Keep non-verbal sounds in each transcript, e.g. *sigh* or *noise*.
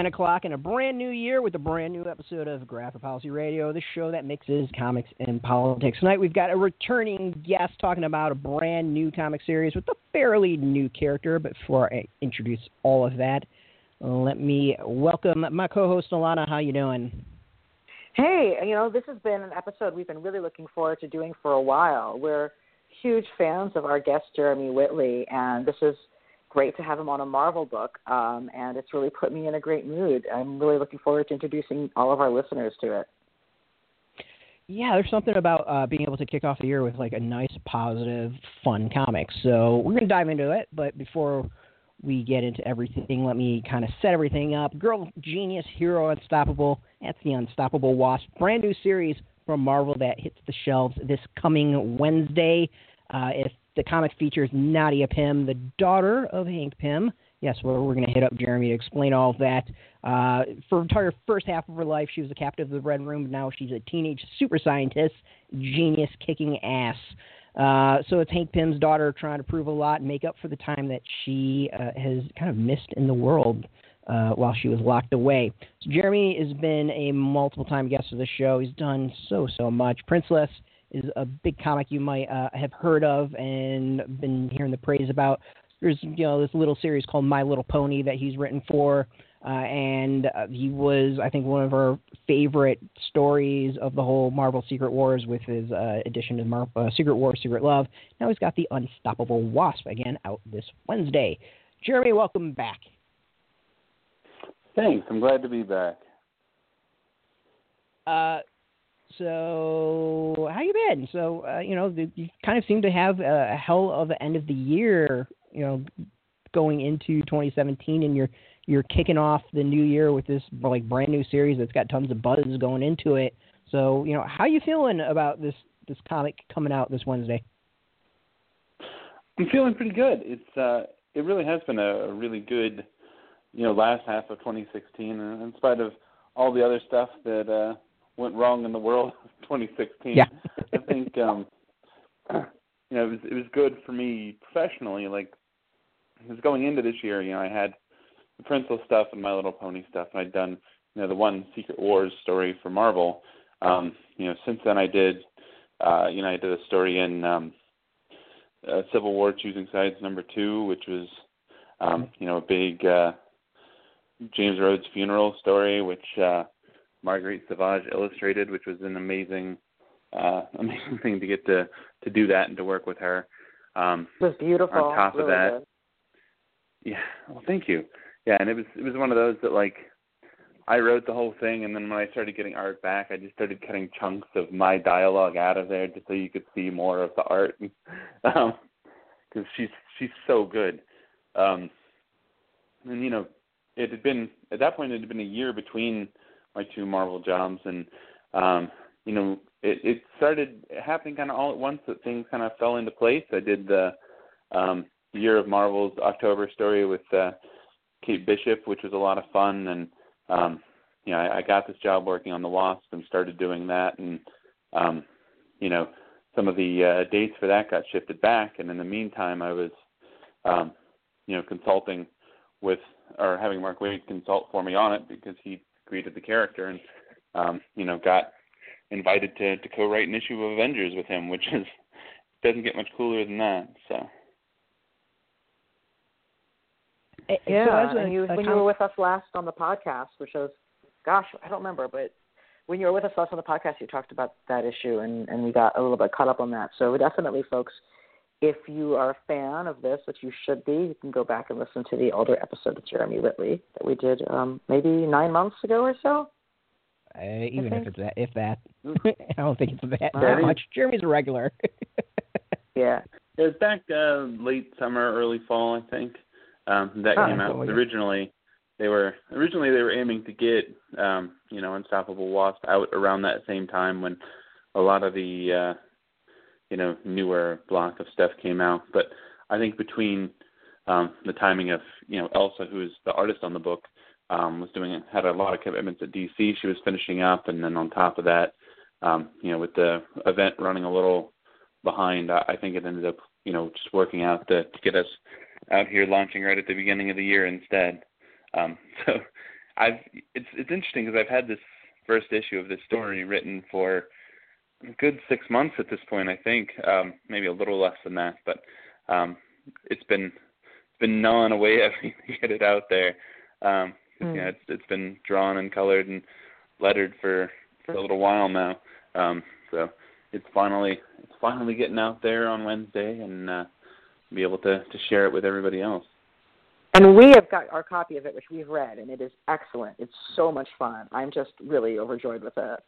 It's 10 o'clock in a brand new year with a brand new episode of Graphic Policy Radio, the show that mixes comics and politics. Tonight we've got a returning guest talking about a brand new comic series with a fairly new character. But before I introduce all of that, let me welcome my co-host Alana. How you doing? Hey, you know, this has been an episode we've been really looking forward to doing for a while. We're huge fans of our guest Jeremy Whitley, and this is great to have him on a Marvel book, um, and it's really put me in a great mood. I'm really looking forward to introducing all of our listeners to it. Yeah, there's something about uh, being able to kick off the year with like a nice, positive, fun comic. So we're to dive into it, but before we get into everything, let me kind of set everything up. Girl Genius, Hero Unstoppable. That's the Unstoppable Wasp. Brand new series from Marvel that hits the shelves this coming Wednesday. Uh, if the comic features Nadia Pym, the daughter of Hank Pym. Yes, well, we're going to hit up Jeremy to explain all of that. Uh, for entire first half of her life, she was a captive of the Red Room. Now she's a teenage super scientist, genius kicking ass. Uh, so it's Hank Pym's daughter trying to prove a lot and make up for the time that she uh, has kind of missed in the world uh, while she was locked away. So Jeremy has been a multiple time guest of the show. He's done so, so much. Princeless is a big comic you might uh, have heard of and been hearing the praise about. There's you know this little series called My Little Pony that he's written for, uh, and uh, he was I think one of our favorite stories of the whole Marvel Secret Wars with his uh, addition to Mar- uh, Secret War, Secret Love. Now he's got the Unstoppable Wasp again out this Wednesday. Jeremy, welcome back. Thanks. I'm glad to be back. Uh, so how you been? So uh, you know you kind of seem to have a hell of an end of the year. You know, going into 2017, and you're you're kicking off the new year with this like brand new series that's got tons of buzz going into it. So you know, how you feeling about this this comic coming out this Wednesday? I'm feeling pretty good. It's uh, it really has been a really good, you know, last half of 2016, in spite of all the other stuff that uh, went wrong in the world of *laughs* 2016. Yeah. I think um you know it was it was good for me professionally. Like, because going into this year, you know, I had the Princeless stuff and My Little Pony stuff, and I'd done you know the one Secret Wars story for Marvel. Um, you know, since then I did uh, you know I did a story in um, uh, Civil War Choosing Sides number two, which was um, you know a big uh, James Rhodes funeral story, which uh, Marguerite Sauvage illustrated, which was an amazing, uh, *laughs* amazing thing to get to to do that and to work with her. Um, it was beautiful. On top really of that, good. yeah. Well, thank you. Yeah, and it was it was one of those that like I wrote the whole thing, and then when I started getting art back, I just started cutting chunks of my dialogue out of there just so you could see more of the art, because *laughs* um, she's she's so good. Um, and you know, it had been at that point it had been a year between my two Marvel jobs, and um, you know, it, it started happening kind of all at once that things kind of fell into place. I did the um, Year of Marvel's October story with uh, Kate Bishop, which was a lot of fun, and um, you know, I, I got this job working on the Wasp and started doing that, and um, you know, some of the uh, dates for that got shifted back, and in the meantime, I was, um, you know, consulting with or having Mark Waid consult for me on it because he created the character and um, you know got invited to to co-write an issue of Avengers with him, which is doesn't get much cooler than that. So. Yeah, so and you, when you were with us last on the podcast, which was, gosh, I don't remember, but when you were with us last on the podcast, you talked about that issue, and and we got a little bit caught up on that. So definitely, folks, if you are a fan of this, which you should be, you can go back and listen to the older episode of Jeremy Whitley that we did um, maybe nine months ago or so. Uh, even if it's that, if that, *laughs* I don't think it's that, Wow. that much. Jeremy's a regular. *laughs* Yeah. It was back uh, late summer, early fall, I think. Um, that Oh, came out. cool, yeah. Originally, they were originally they were aiming to get um, you know Unstoppable Wasp out around that same time when a lot of the uh, you know newer block of stuff came out. But I think between um, the timing of you know Elsa, who is the artist on the book, um, was doing had a lot of commitments at DC. She was finishing up, and then on top of that, um, you know, with the event running a little behind, I, I think it ended up you know just working out to, to get us out here launching right at the beginning of the year instead. Um, *laughs* so I've it's it's interesting because I've had this first issue of this story written for good six months at this point. I think um, maybe a little less than that, but um, it's been it's been gnawing away at me to get it out there. Um, mm. Yeah, it's it's been drawn and colored and lettered for for a little while now. Um, so it's finally it's finally getting out there on Wednesday and uh, be able to to share it with everybody else. And we have got our copy of it, which we've read, and it is excellent. It's so much fun. I'm just really overjoyed with it.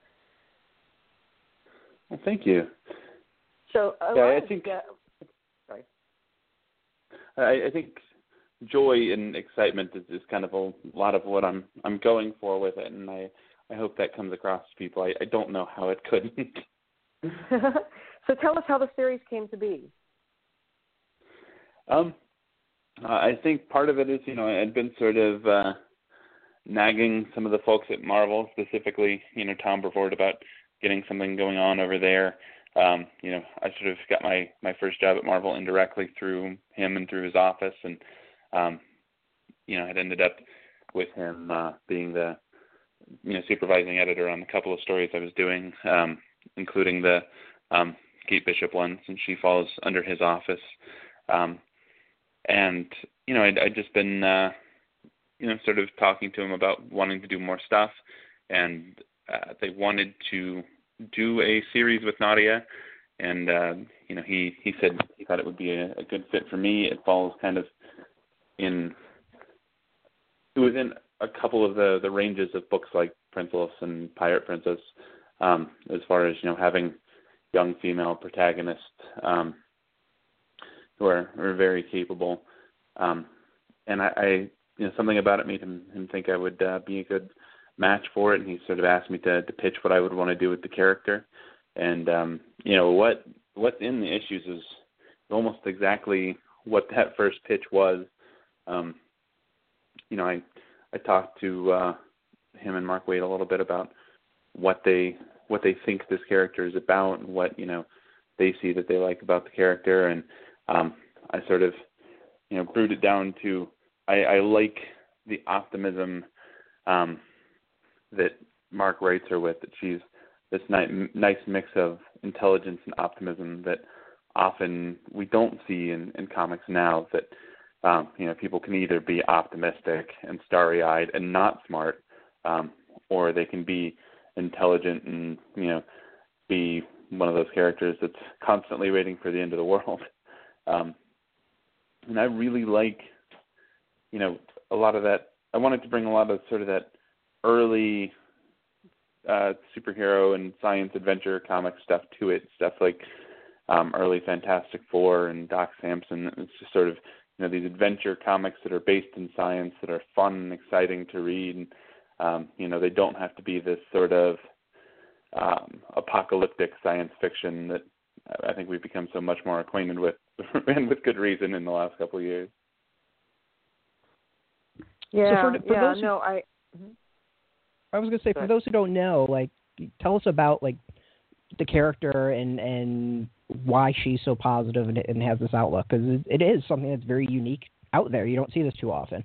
Well, thank you. So, yeah, I think. Uh, sorry. I, I think joy and excitement is, is kind of a lot of what I'm I'm going for with it, and I I hope that comes across to people. I, I don't know how it couldn't. *laughs* *laughs* so tell us how the series came to be. Um, uh, I think part of it is you know I had been sort of uh, nagging some of the folks at Marvel, specifically you know Tom Brevoort about getting something going on over there. Um, you know, I sort of got my my first job at Marvel indirectly through him and through his office, and um, you know, had ended up with him uh, being the you know supervising editor on a couple of stories I was doing, um, including the um, Kate Bishop one, since she falls under his office. Um, and you know, I'd, I'd just been uh, you know sort of talking to him about wanting to do more stuff, and uh, they wanted to do a series with Nadia, and uh, you know he he said he thought it would be a, a good fit for me. It falls kind of in within a couple of the the ranges of books like Prince and Pirate Princess, um, as far as you know having young female protagonists um, who are, are very capable. Um, and I, I, you know, something about it made him, him think I would uh, be a good match for it. And he sort of asked me to, to pitch what I would want to do with the character. And um, you know what what's in the issues is almost exactly what that *laughs* first pitch was. Um, you know, I I talked to uh, him and Mark Waid a little bit about what they what they think this character is about and what you know they see that they like about the character and um, I sort of you know brewed it down to I, I like the optimism um, that Mark writes her with that she's this nice, mix of intelligence and optimism that often we don't see in, in comics now that um, you know people can either be optimistic and starry-eyed and not smart um, or they can be intelligent and you know be one of those characters that's constantly waiting for the end of the *laughs* world. Um, and I really like you know a lot of that I wanted to bring a lot of sort of that early uh, superhero and science adventure comic stuff to it. Stuff like um, early Fantastic Four and Doc Samson. It's just sort of you know these adventure comics that are based in science that are fun and exciting to read. And, um, you know they don't have to be this sort of um, apocalyptic science fiction that I think we've become so much more acquainted with, *laughs* and with good reason in the last couple of years. Yeah, so for, for yeah, those no, I. Mm-hmm. I was going to say, for those who don't know, like, tell us about like the character and and why she's so positive and, and has this outlook because it, it is something that's very unique out there. You don't see this too often.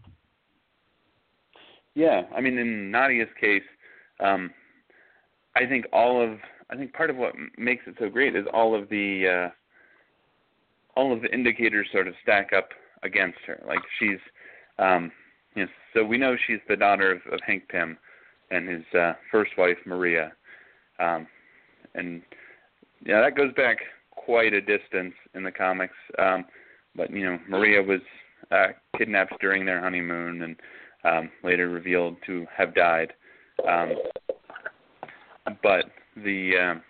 Yeah, I mean, in Nadia's case, um, I think all of I think part of what makes it so great is all of the uh, all of the indicators sort of stack up against her. Like she's, um, you know, so we know she's the daughter of, of Hank Pym, and his uh, first wife Maria, um, and yeah, that goes back quite a distance in the comics. Um, but you know, Maria was uh, kidnapped during their honeymoon and um, later revealed to have died. Um, but the um,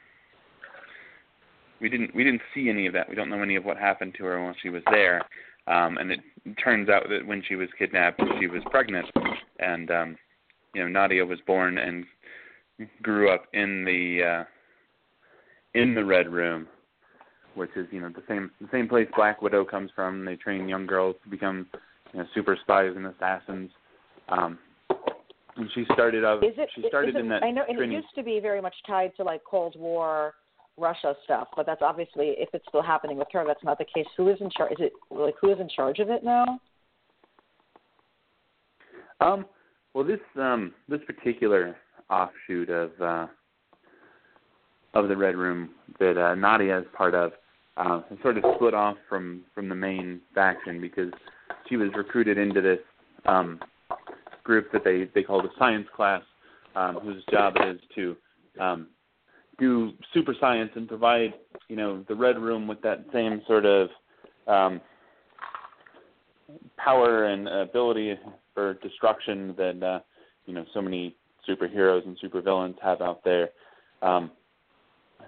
we didn't we didn't see any of that. We don't know any of what happened to her while she was there. Um, and it turns out that when she was kidnapped, she was pregnant, and um, you know Nadia was born and grew up in the uh, in the Red Room, which is you know the same the same place Black Widow comes from. They train young girls to become you know, super spies and assassins. Um, and she started out. Is it, she started it, in that. I know, and training. it used to be very much tied to like Cold War. Russia stuff, but that's obviously if it's still happening with her, that's not the case. Who is in charge? Is it like who is in charge of it now? Um, well, this um, this particular offshoot of uh, of the Red Room that uh, Nadia is part of uh, sort of split off from from the main faction because she was recruited into this um, group that they they call the science class, um, whose job it is to um, do super science and provide you know the Red Room with that same sort of um, power and ability for destruction that uh, you know so many superheroes and supervillains have out there. Um,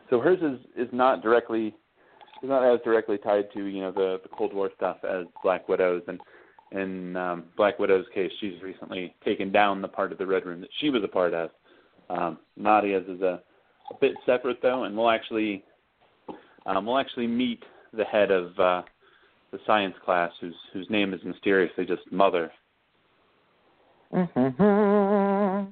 so hers is is not directly is not as directly tied to you know the the Cold War stuff as Black Widow's and in um, Black Widow's case, she's recently taken down the part of the Red Room that she was a part of. Um, Nadia's is a, a bit separate though, and we'll actually um, we'll actually meet the head of uh, the science class, whose whose name is mysteriously just Mother. Mm-hmm.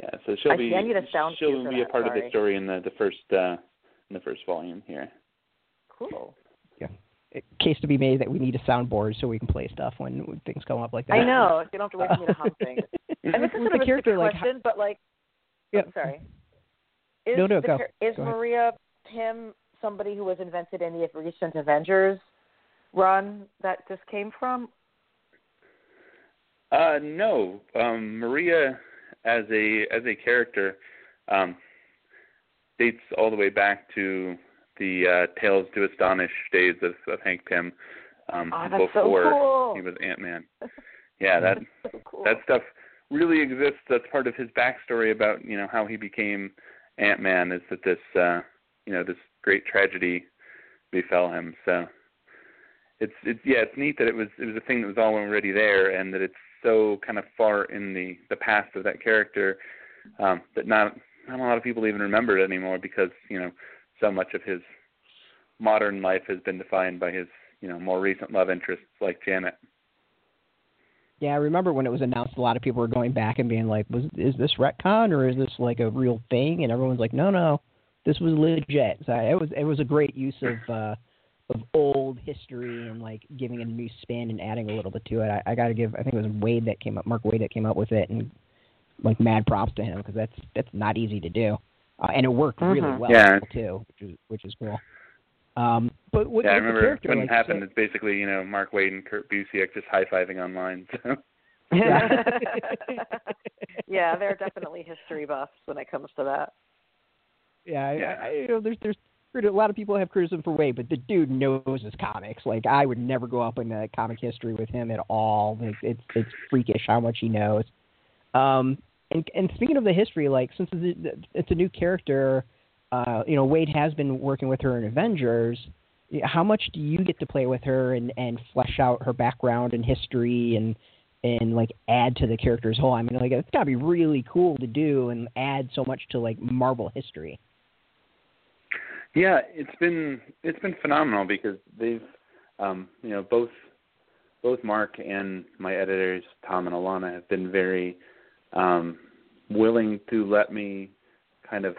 yeah, so she'll I be I need a sound she'll cue for be a that, part of the story in the the first uh, in the first volume here. Cool. Case to be made that we need a soundboard so we can play stuff when, when things come up like that. I know. You don't have to wait for me to hum things. *laughs* And this is sort of the a character, like, question, but like, Yeah. I'm sorry. Is No, no, the go. Is Go ahead. Maria Pym somebody who was invented in the recent Avengers run that this came from? Uh, no, um, Maria as a as a character um, dates all the way back to the uh, Tales to Astonish days of, of Hank Pym um, Oh, that's so before cool. he was Ant Man. *laughs* Yeah, that That's so cool. that stuff really exists. That's part of his backstory about you know how he became Ant Man. Is that this uh, you know this great tragedy befell him. So it's it's yeah it's neat that it was it was a thing that was already there and that it's so kind of far in the the past of that character um, that not not a lot of people even remember it anymore because you know so much of his modern life has been defined by his you know more recent love interests like Janet. Yeah, I remember when it was announced, a lot of people were going back and being like, "Was is this retcon or is this like a real thing?" And everyone's like, "No, no, this was legit." So it was it was a great use of uh, of old history and like giving it a new spin and adding a little bit to it. I, I got to give. I think it was Waid that came up, Mark Waid that came up with it, and like mad props to him because that's that's not easy to do, uh, and it worked really Mhm. well Yeah. too, which is which is cool. Um, but with, yeah, I with the remember character, when like, it happened. so- it's basically you know Mark Waid and Kurt Busiek just high fiving online. So. *laughs* Yeah. yeah, they're definitely history buffs when it comes to that. Yeah, I, Yeah. I, you know, there's there's a lot of people have criticism for Waid, but the dude knows his comics. Like I would never go up in uh, comic history with him at all. Like, it's it's freakish how much he knows. Um, and and speaking of the history, like since it's a, it's a new character, uh, you know, Waid has been working with her in Avengers. How much do you get to play with her and and flesh out her background and history and and like add to the character's whole? I mean, like it's got to be really cool to do and add so much to like Marvel history. Yeah, it's been it's been phenomenal because they've um, you know both both Mark and my editors Tom and Alana have been very um, willing to let me kind of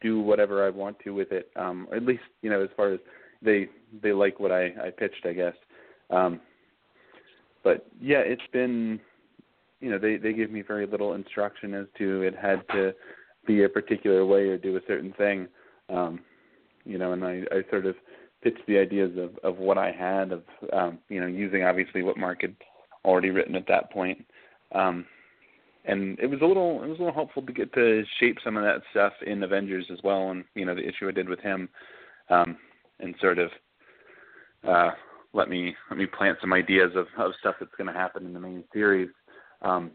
do whatever I want to with it. Um, or at least you know as far as they they like what I, I pitched, I guess. Um, but yeah, it's been you know they they give me very little instruction as to it had to be a particular way or do a certain thing um, you know, and I, I sort of pitched the ideas of, of what I had of, um, you know, using obviously what Mark had already written at that point. Um, and it was a little, it was a little helpful to get to shape some of that stuff in Avengers as well. And, you know, the issue I did with him, um, and sort of, uh, let me, let me plant some ideas of, of stuff that's going to happen in the main series. Um,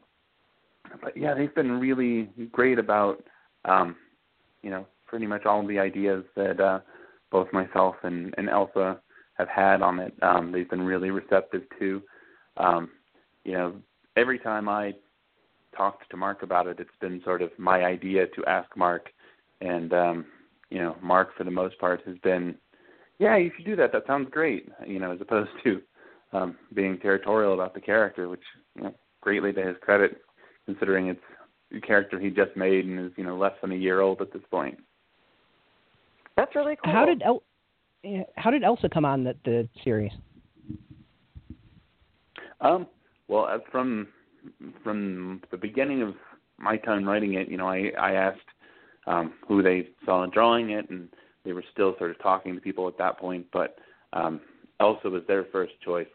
but yeah, they've been really great about, um, you know, pretty much all the ideas that uh, both myself and, and Elsa have had on it. Um, they've been really receptive to. Um, you know, every time I talked to Mark about it, it's been sort of my idea to ask Mark, and um, you know, Mark for the most part has been, yeah, you should do that. That sounds great. You know, as opposed to um, being territorial about the character, which you know, greatly to his credit, considering it's a character he just made and is you know less than a year old at this point. That's really cool. How did El- how did Elsa come on the, the series? Um, well, uh, from from the beginning of my time writing it, you know, I I asked um, who they saw in drawing it, and they were still sort of talking to people at that point. But um, Elsa was their first choice,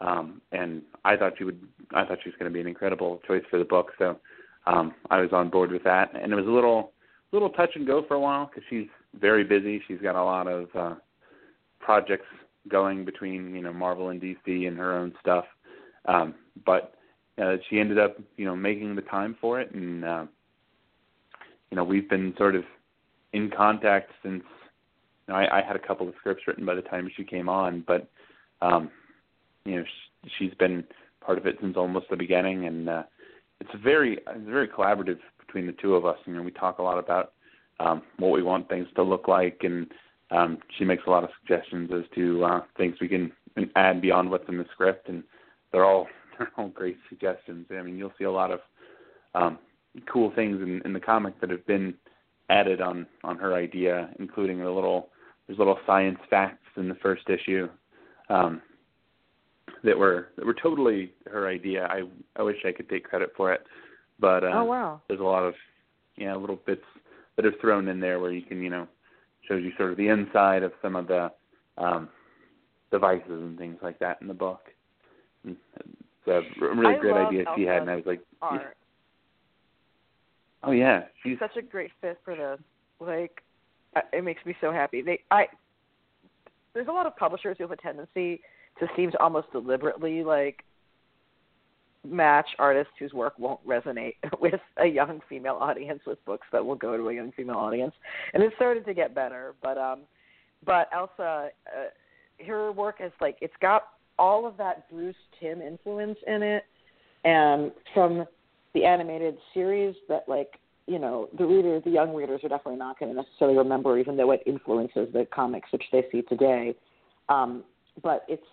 um, and I thought she would. I thought she was going to be an incredible choice for the book. So um, I was on board with that, and it was a little little touch and go for a while because she's very busy. She's got a lot of uh, projects going between you know Marvel and DC and her own stuff. Um, but uh, she ended up you know making the time for it, and uh, you know we've been sort of in contact since. You know, I, I had a couple of scripts written by the time she came on, but um, you know sh- she's been part of it since almost the beginning, and uh, it's very it's very collaborative between the two of us. You know, we talk a lot about um, what we want things to look like, and um, she makes a lot of suggestions as to uh, things we can add beyond what's in the script, and they're all *laughs* they're all great suggestions. I mean, you'll see a lot of um, cool things in, in the comic that have been added on on her idea, including a little there's little science facts in the first issue um, that were that were totally her idea. I I wish I could take credit for it, but uh, oh wow, there's a lot of yeah little bits that are thrown in there where you can you know shows you sort of the inside of some of the um, devices and things like that in the book. And it's a really I great idea she had, and I was like, art. oh yeah, she's such a great fit for this. Like, I- it makes me so happy. They, I, there's a lot of publishers who have a tendency to seem to almost deliberately like match artists whose work won't resonate *laughs* with a young female audience with books that will go to a young female audience. And it's started to get better, but um, but Elsa, uh, her work is like it's got all of that Bruce Timm influence in it, and from the animated series that like you know the readers, the young readers are definitely not going to necessarily remember, even though it influences the comics which they see today. Um, but it's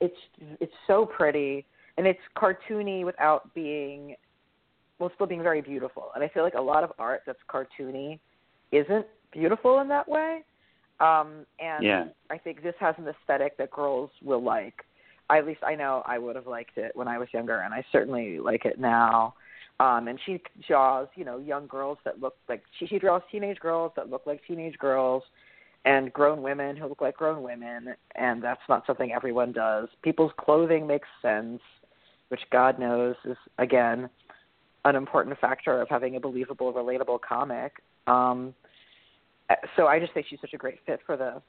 it's it's so pretty and it's cartoony without being well still being very beautiful. And I feel like a lot of art that's cartoony isn't beautiful in that way. Um, and Yeah. I think this has an aesthetic that girls will like. at least I know I would have liked it when I was younger, and I certainly like it now. Um, and she draws, you know, young girls that look like she, she draws teenage girls that look like teenage girls, and grown women who look like grown women, and that's not something everyone does. People's clothing makes sense, which God knows is again an important factor of having a believable, relatable comic. Um, so I just think she's such a great fit for this.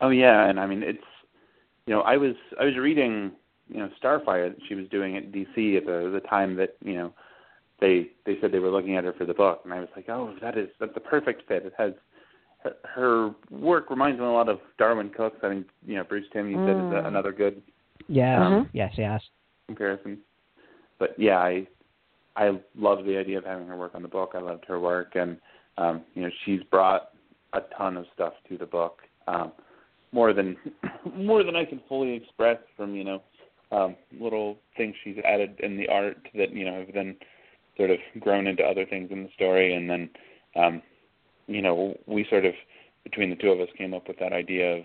Oh yeah, and I mean it's you know I was I was reading you know Starfire that she was doing at DC at the the time that you know they they said they were looking at her for the book, and I was like, oh that is that's the perfect fit. It has her, her work reminds me a lot of Darwyn Cooke's. I think you know Bruce Timm you said is Mm. a, another good Yeah. Mhm. Yes. Yes. comparison. But yeah, I I love the idea of having her work on the book. I loved her work, and um, you know she's brought a ton of stuff to the book, um, more than *coughs* more than I can fully express from you know um, little things she's added in the art that you know have then sort of grown into other things in the story, and then um, you know we sort of between the two of us came up with that idea of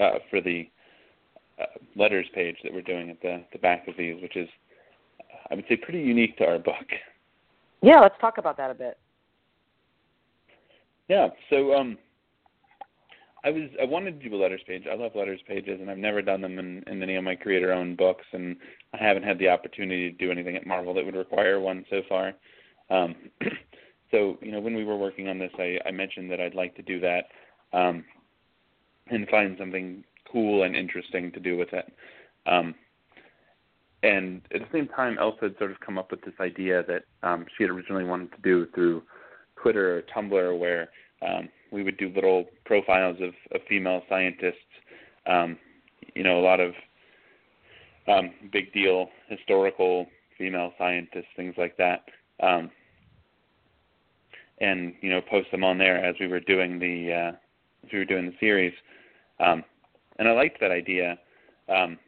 uh, for the uh, letters page that we're doing at the the back of these, which is I would say pretty unique to our book. Yeah, let's talk about that a bit. Yeah. So um, I was I wanted to do a letters page. I love letters pages, and I've never done them in, in any of my creator-owned books, and I haven't had the opportunity to do anything at Marvel that would require one so far. Um, *clears throat* so you know, when we were working on this, I, I mentioned that I'd like to do that um, and find something cool and interesting to do with it. Um, and at the same time, Elsa had sort of come up with this idea that um, she had originally wanted to do through Twitter or Tumblr, where um, we would do little profiles of, of female scientists. Um, you know, a lot of um, big deal historical female scientists, things like that. Um, and you know, post them on there as we were doing the uh, as we were doing the series. Um, and I liked that idea, um,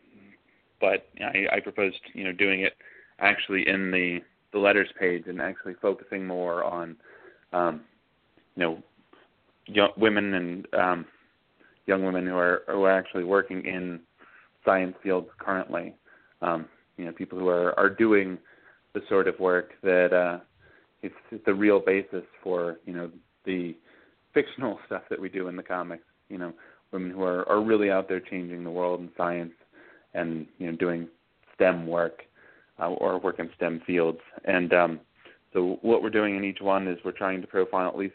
but I, I proposed you know doing it actually in the the letters page and actually focusing more on um, you know young women and um, young women who are who are actually working in science fields currently. Um, you know, people who are are doing the sort of work that uh, it's, it's the real basis for you know the fictional *laughs* stuff that we do in the comics. You know, women who are are really out there changing the world in science and you know doing STEM work uh, or work in STEM fields. And um, so what we're doing in each one is we're trying to profile at least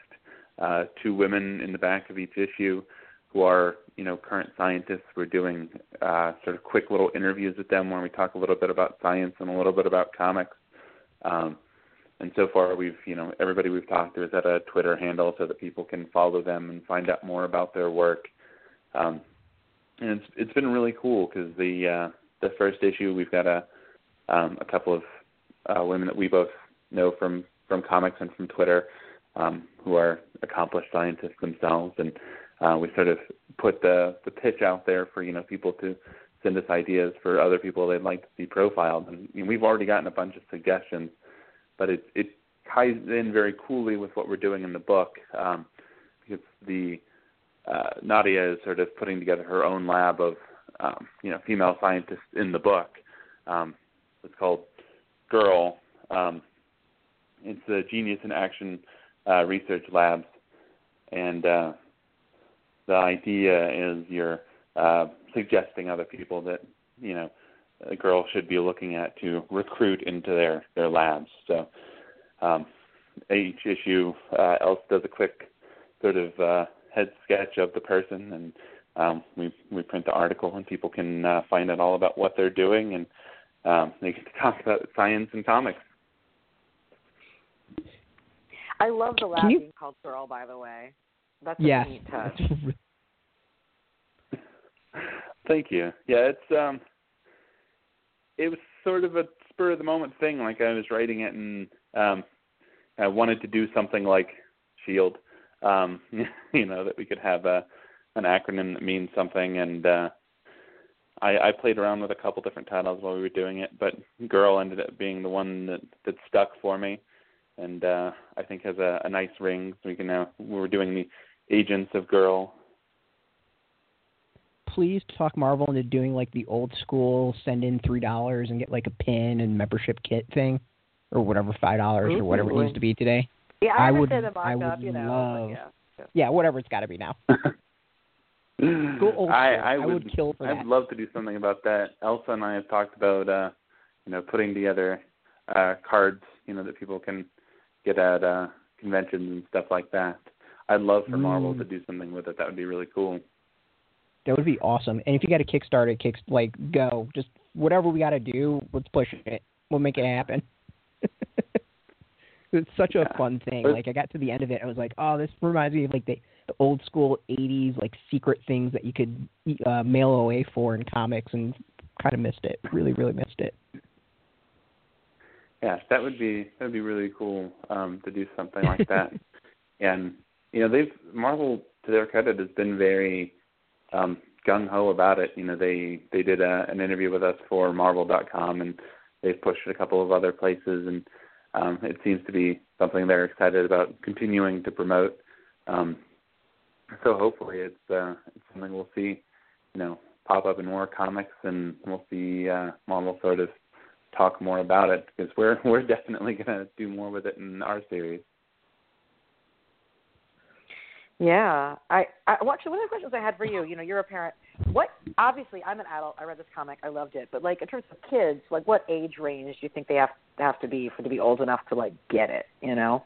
uh, two women in the back of each issue who are you know current scientists. We're doing uh, sort of quick little interviews with them where we talk a little bit about science and a little bit about comics. Um, and so far, we've you know everybody we've talked to is at a Twitter handle so that people can follow them and find out more about their work. Um, and it's it's been really cool because the uh, the first issue we've got a um, a couple of uh, women that we both know from from comics and from Twitter um, who are accomplished scientists themselves, and uh, we sort of put the the pitch out there for you know people to send us ideas for other people they'd like to see profiled, and you know, we've already gotten a bunch of suggestions, but it it ties in very coolly with what we're doing in the book um, because the uh, Nadia is sort of putting together her own lab of um, you know female scientists in the book. Um, it's called Girl. Um, it's the Genius in Action uh, Research Labs, and uh, the idea is you're uh, suggesting other people that you know a girl should be looking at to recruit into their their labs. So um, each issue, uh, Elsa does a quick sort of uh, head sketch of the person, and um, we we print the article, and people can uh, find out all about what they're doing, and um, they get to talk about science and comics. I love the lab you... being called Girl, by the way. That's a yes. neat touch. Thank you. Yeah, it's um, it was sort of a spur of the moment thing. Like I was writing it, and um, I wanted to do something like Shield. Um, *laughs* you know that we could have a an acronym that means something, and uh, I, I played around with a couple different titles while we were doing it, but Girl ended up being the one that that stuck for me, and uh, I think has a, a nice ring. So we can now we're doing the Agents of Girl. Please talk Marvel into doing like the old school send in three dollars and get like a pin and membership kit thing, or whatever five dollars or whatever it needs to be today. Yeah, I, I would. The I would you know, love. Yeah. yeah, whatever it's got to be now. *laughs* Go old I, school. I, would, would kill for I'd that. love to do something about that. Elsa and I have talked about uh you know putting together uh cards you know that people can get at uh conventions and stuff like that. I'd love for Mm. Marvel to do something with it. That would be really cool. That would be awesome. And if you got a Kickstarter, it, kick like go. Just whatever we got to do, let's push it. We'll make it happen. It's such a Yeah. fun thing. Like I got to the end of it, I was like, oh, this reminds me of like the, the old school '80s like secret things that you could uh, mail away for in comics, and kind of missed it. Really, really missed it. Yeah, that would be that would be really cool um to do something like that. *laughs* and you know, they've Marvel to their credit has been very um gung ho about it. You know, they they did a, an interview with us for Marvel.com, and they've pushed it a couple of other places, and um, it seems to be something they're excited about continuing to promote. Um, so hopefully, it's uh, it's something we'll see, you know, pop up in more comics, and we'll see uh, Marvel sort of talk more about it because we're *laughs* we're definitely going to do more with it in our series. Yeah, I, I well, actually one of the questions I had for you, you know, you're a parent. What obviously I'm an adult. I read this comic, I loved it. But like in terms of kids, like what age range do you think they have have to be for to be old enough to like get it? You know?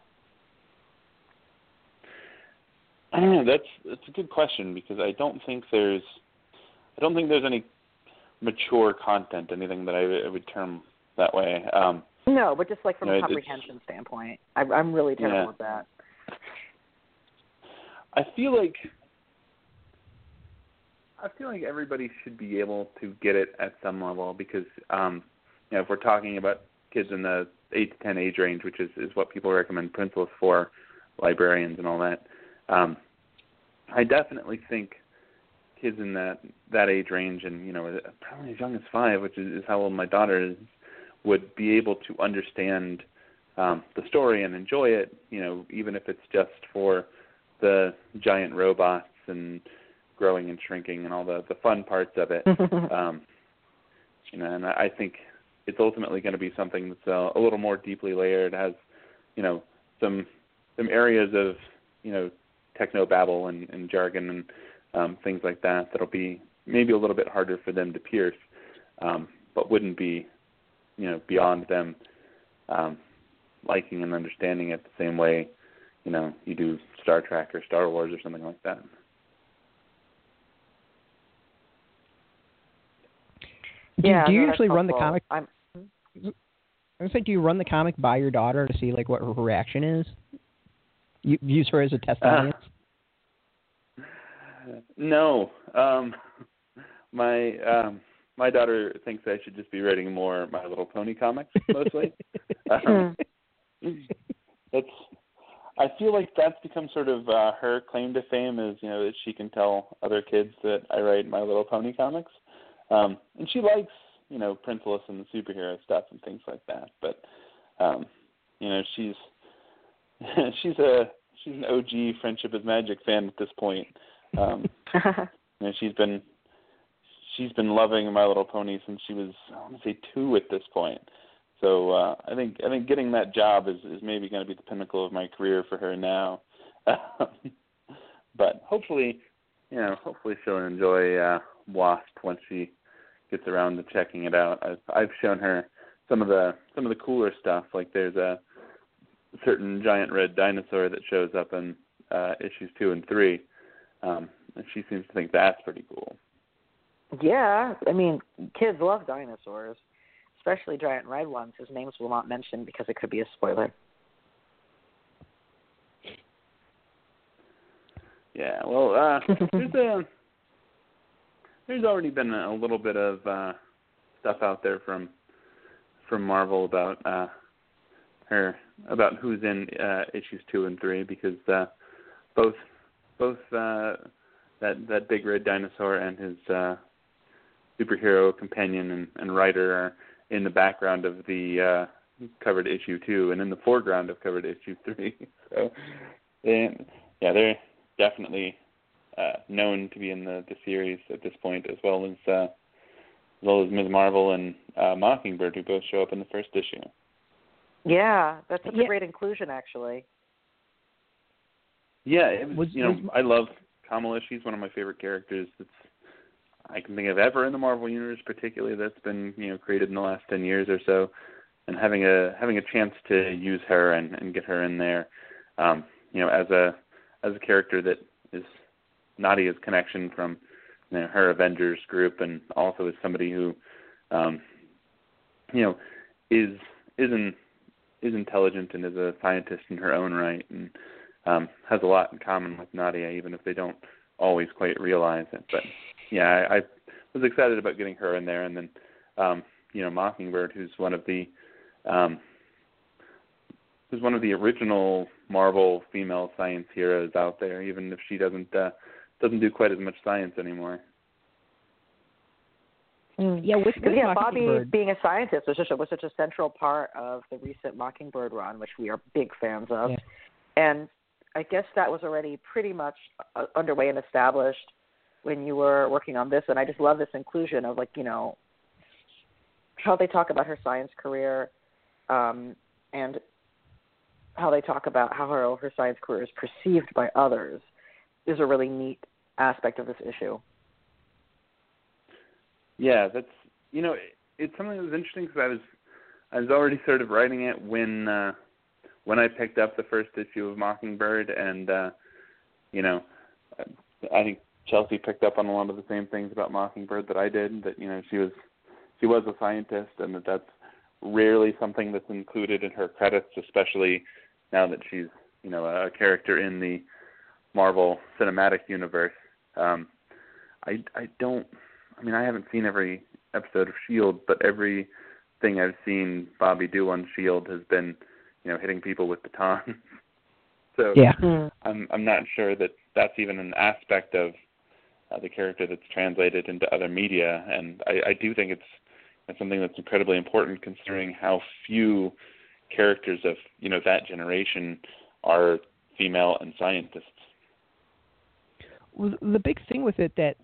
I don't know. That's that's a good question because I don't think there's I don't think there's any mature content, anything that I, I would term that way. Um, No, but just like from No, a comprehension standpoint, I, I'm really terrible Yeah. with that. I feel like I feel like everybody should be able to get it at some level because um you know, if we're talking about kids in the eight to ten age range, which is, is what people recommend Princeless for, librarians and all that, um I definitely think kids in that that age range and, you know, probably as young as five, which is, is how old my daughter is, would be able to understand um the story and enjoy it, you know, even if it's just for the giant robots and growing and shrinking and all the the fun parts of it. *laughs* um, You know, and I think it's ultimately going to be something that's uh, a little more deeply layered. Has you know some some areas of you know techno babble and, and jargon and um, things like that that'll be maybe a little bit harder for them to pierce, um, but wouldn't be you know beyond them um, liking and understanding it the same way you know you do Star Trek or Star Wars or something like that. Do, yeah, do you no, usually run the comic? I'm, I was like, do you run the comic by your daughter to see like what her reaction is? You use her as a test Uh, audience. No, um, my um, my daughter thinks I should just be writing more My Little Pony comics mostly. *laughs* um, that's I feel like that's become sort of uh, her claim to fame is you know that she can tell other kids that I write My Little Pony comics, um, and she likes you know Princeless and the superhero stuff and things like that. But um, you know she's *laughs* she's a she's an OG Friendship is Magic fan at this point. Um, *laughs* you know, she's been she's been loving My Little Pony since she was I want to say two at this point. So uh, I think I think getting that job is is maybe going to be the pinnacle of my career for her now. *laughs* but hopefully, you know, hopefully she'll enjoy uh, Wasp once she gets around to checking it out. I've I've shown her some of the some of the cooler stuff. Like there's a certain giant red dinosaur that shows up in uh, issues two and three, um, and she seems to think that's pretty cool. yeah, I mean, kids love dinosaurs, especially giant red ones. Whose names will not mention because it could be a spoiler. Yeah, well, uh, *laughs* there's a there's already been a little bit of uh, stuff out there from from Marvel about uh, her about who's in uh, issues two and three because uh, both both uh, that that big red dinosaur and his uh, superhero companion and, and writer are in the background of the uh, covered issue two and in the foreground of covered issue three. *laughs* so, they, yeah, they're definitely uh, known to be in the, the series at this point, as well as uh, as well as Ms. Marvel and uh, Mockingbird, who both show up in the first issue. Yeah, that's such Yeah. a great inclusion, actually. Yeah, it was, Was- you know was- I love Kamala. She's one of my favorite characters that's I can think of ever in the Marvel universe, particularly that's been you know created in the last ten years or so. And having a having a chance to use her and, and get her in there, um, you know, as a as a character that is Nadia's connection from you know, her Avengers group, and also as somebody who, um, you know, is is in, is intelligent and is a scientist in her own right, and um, has a lot in common with Nadia, even if they don't always quite realize it. But yeah, I, I was excited about getting her in there, and then um, you know, Mockingbird, who's one of the um, who's one of the original Marvel female science heroes out there, even if she doesn't uh, doesn't do quite as much science anymore. Yeah, with, with Because yeah, Bobby being a scientist was such a was such a central part of the recent Mockingbird run, which we are big fans of. Yeah. And I guess that was already pretty much uh, underway and established when you were working on this. And I just love this inclusion of like you know how they talk about her science career, um, and how they talk about how her her science career is perceived by others is a really neat aspect of this issue. Yeah, that's you know, it, it's something that was interesting because I was I was already sort of writing it when uh, when I picked up the first issue of Mockingbird, and uh, you know, I think Chelsea picked up on a lot of the same things about Mockingbird that I did. That you know, she was she was a scientist, and that that's rarely something that's included in her credits, especially now that she's you know a character in the Marvel Cinematic Universe. Um, I I don't. I mean, I haven't seen every episode of Shield, but everything I've seen Bobby do on Shield has been, you know, hitting people with batons. *laughs* so yeah, I'm I'm not sure that that's even an aspect of uh, the character that's translated into other media, and I, I do think it's, it's something that's incredibly important considering how few characters of you know that generation are female and scientists. The big thing with it that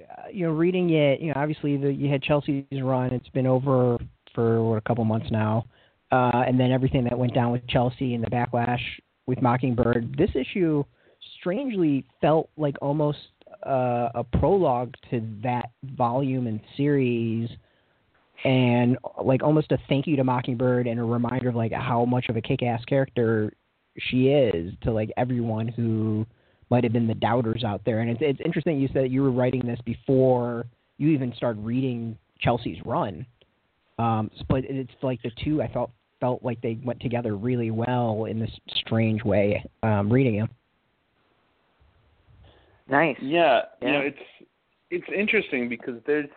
uh, you know, reading it, you know, obviously the, you had Chelsea's run. It's been over for what, a couple months now, uh, and then everything that went down with Chelsea and the backlash with Mockingbird. This issue strangely felt like almost uh, a prologue to that volume and series and like almost a thank you to Mockingbird and a reminder of like how much of a kick-ass character she is to like everyone who might have been the doubters out there. And it's it's interesting you said you were writing this before you even started reading Chelsea's run. Um, but it's like the two I felt felt like they went together really well in this strange way. Um, reading them. Nice. Yeah, yeah, you know, it's it's interesting because there's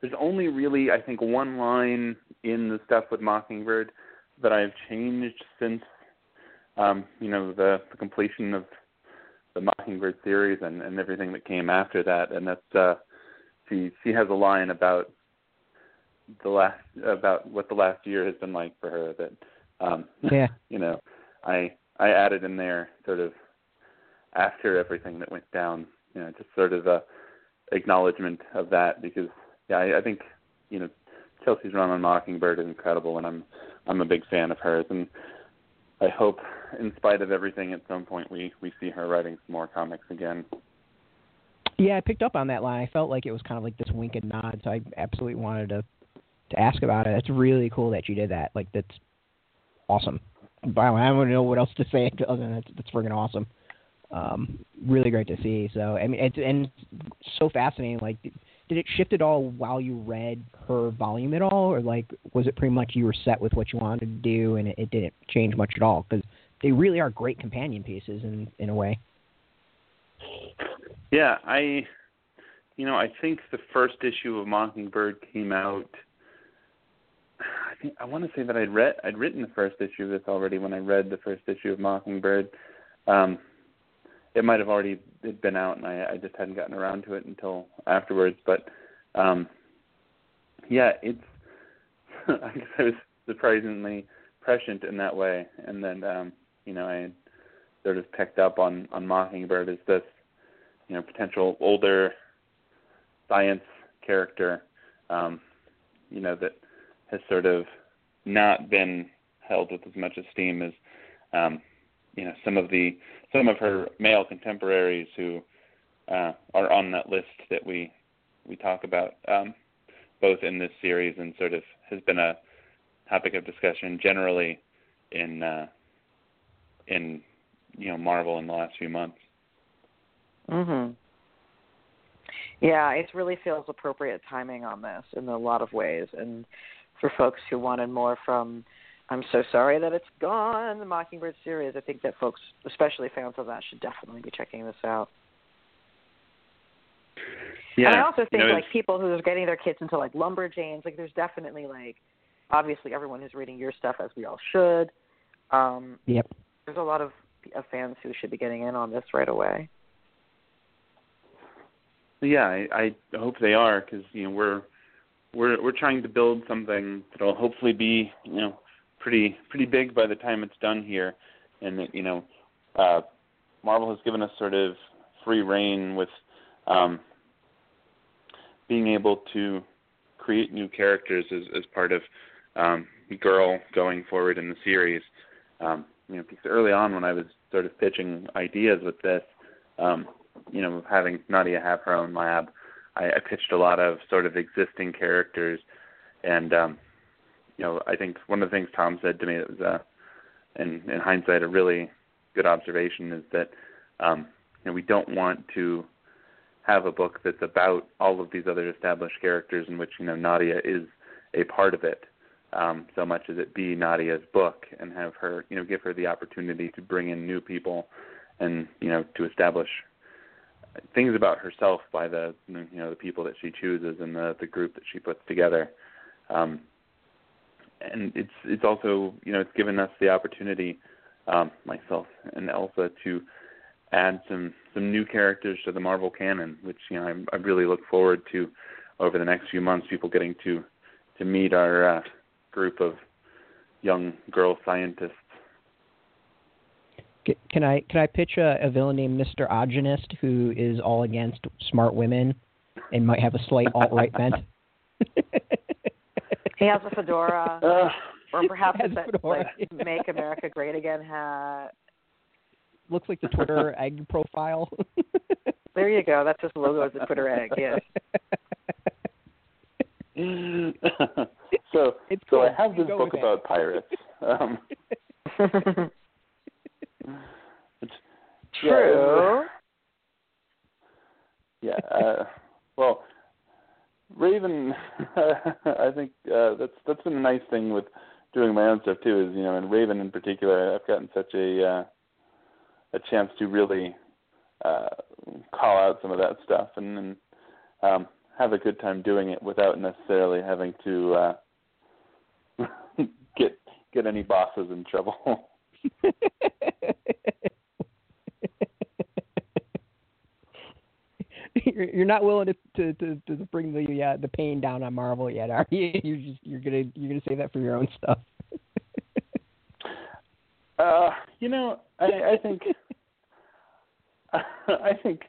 there's only really I think one line in the stuff with Mockingbird that I've changed since um, you know the, the completion of the Mockingbird series and, and everything that came after that, and that's uh, she she has a line about the last about what the last year has been like for her that um, yeah. *laughs* you know I I added in there sort of after everything that went down, you know, just sort of a acknowledgement of that because yeah, I, I think you know Chelsea's run on Mockingbird is incredible, and I'm I'm a big fan of hers, and I hope, in spite of everything, at some point we we see her writing some more comics again. Yeah, I picked up on that line. I felt like it was kind of like this wink and nod, so I absolutely wanted to to ask about it. It's really cool that you did that. Like that's awesome. Wow, I don't know what else to say *laughs* other than that's, that's friggin' awesome um, really great to see. So I mean, it's and so fascinating. Like, did it shift at all while you read her volume at all, or like was it pretty much you were set with what you wanted to do and it, it didn't change much at all? Because they really are great companion pieces in in a way. Yeah, I, you know, I think the first issue of Mockingbird came out. I think I want to say that I'd read I'd written the first issue of this already when I read the first issue of Mockingbird. Um, it might have already been out and I, I just hadn't gotten around to it until afterwards. But um, yeah, it's *laughs* I guess I was surprisingly prescient in that way, and then um, you know I sort of picked up on on Mockingbird as this you know potential older science character, um, you know that has sort of not been held with as much esteem as um, you know some of the some of her male contemporaries who uh, are on that list that we we talk about um, both in this series and sort of has been a topic of discussion generally in uh, in you know Marvel in the last few months. Mhm. Yeah, it really feels appropriate timing on this in a lot of ways, and for folks who wanted more from I'm so sorry that it's gone. The Mockingbird series. I think that folks, especially fans of that, should definitely be checking this out. Yeah, and I also think you know, like people who are getting their kids into like lumberjanes, like there's definitely like obviously everyone who's reading your stuff as we all should. Um Yep. There's a lot of, of fans who should be getting in on this right away. Yeah, I, I hope they are because you know we're we're we're trying to build something that'll hopefully be you know pretty pretty big by the time it's done here, and that you know, uh, Marvel has given us sort of free reign with um, being able to create new characters as as part of um, Girl going forward in the series. Um, you know, because early on when I was sort of pitching ideas with this, um, you know, having Nadia have her own lab, I, I pitched a lot of sort of existing characters, and um, you know, I think one of the things Tom said to me that was, uh, in, in hindsight, a really good observation is that, um, you know, we don't want to have a book that's about all of these other established characters in which, you know, Nadia is a part of it, um, so much as it be Nadia's book and have her, you know, give her the opportunity to bring in new people and, you know, to establish things about herself by the, you know, the people that she chooses and the, the group that she puts together. Um, and it's it's also you know it's given us the opportunity, um, myself and Elsa, to add some some new characters to the Marvel canon, which you know I, I really look forward to over the next few months. People getting to to meet our uh, group of young girl scientists. Can I can I pitch a, a villain named Mr. Ogenist who is all against smart women and might have a slight alt right bent. *laughs* he has a fedora, *laughs* Uh, or perhaps it's a like "Make America Great Again" hat. Looks like the Twitter *laughs* egg profile. There you go. That's his logo as a Twitter egg. Yes. *laughs* so It's so I have this book about pirates. Um, it's, True. Yeah. Uh, well, Raven, *laughs* I think uh, that's that's been a nice thing with doing my own stuff too. Is you know, and Raven in particular, I've gotten such a uh, a chance to really uh, call out some of that stuff and, and um, have a good time doing it without necessarily having to uh, *laughs* get get any bosses in trouble. *laughs* *laughs* you're, not willing to to to, to bring the uh, the pain down on Marvel yet, are you? *laughs* You're just you're gonna you're gonna save that for your own stuff. *laughs* Uh, you know, I, I think I think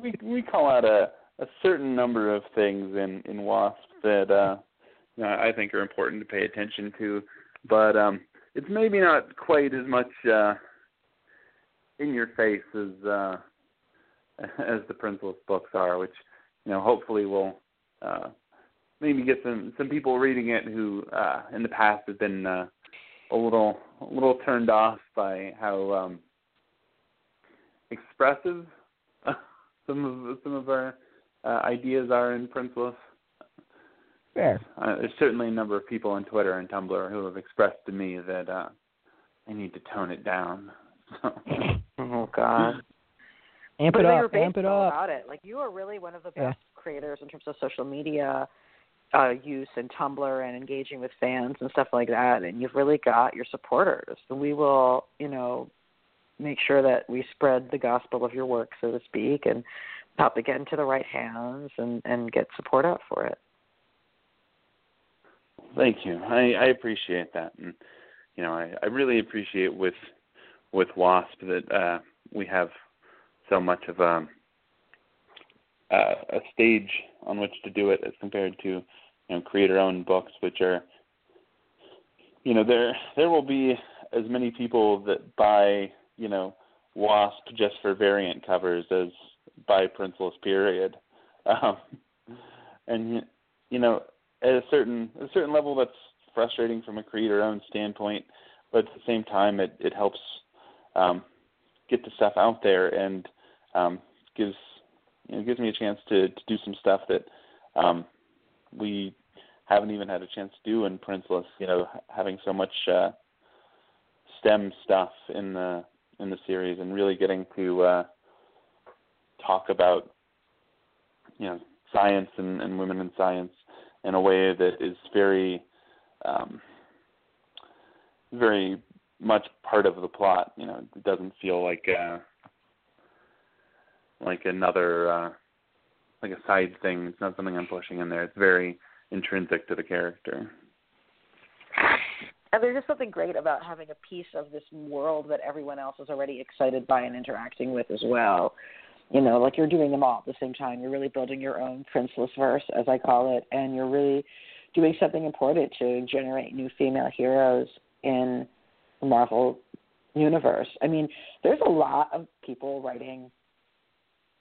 we we call out a a certain number of things in in Wasp that uh, you know, I think are important to pay attention to, but um, it's maybe not quite as much uh, in your face as uh, *laughs* as the Princeless books are, which you know hopefully will uh, maybe get some some people reading it who uh, in the past have been uh, a little a little turned off by how um, expressive *laughs* some of some of our uh, ideas are in Princeless. Fair. Uh, there's certainly a number of people on Twitter and Tumblr who have expressed to me that uh, I need to tone it down. *laughs* Oh God. Amp but it they were up. Amp it up. about it. Like you are really one of the Yeah. best creators in terms of social media uh, use and Tumblr and engaging with fans and stuff like that. And you've really got your supporters. And we will, you know, make sure that we spread the gospel of your work, so to speak, and help it get into the right hands and and get support out for it. Thank you. I, I appreciate that, and you know, I, I really appreciate with with Wasp that uh, we have so much of a uh, a stage on which to do it as compared to you know creator-owned books, which are you know there there will be as many people that buy you know Wasp just for variant covers as buy Princeless period, *laughs* um, and you know at a certain a certain level that's frustrating from a creator owned standpoint, but at the same time it it helps um, get the stuff out there. And um, gives you know, gives me a chance to to do some stuff that um, we haven't even had a chance to do in Princeless. You know, having so much uh, STEM stuff in the in the series and really getting to uh, talk about you know science and, and women in science in a way that is very um, very much part of the plot. You know, it doesn't feel like uh, like another uh, like a side thing. It's not something I'm pushing in there. It's very intrinsic to the character. And there's just something great about having a piece of this world that everyone else is already excited by and interacting with as well. You know, like you're doing them all at the same time. You're really building your own princeless verse, as I call it, and you're really doing something important to generate new female heroes in the Marvel universe. I mean, there's a lot of people writing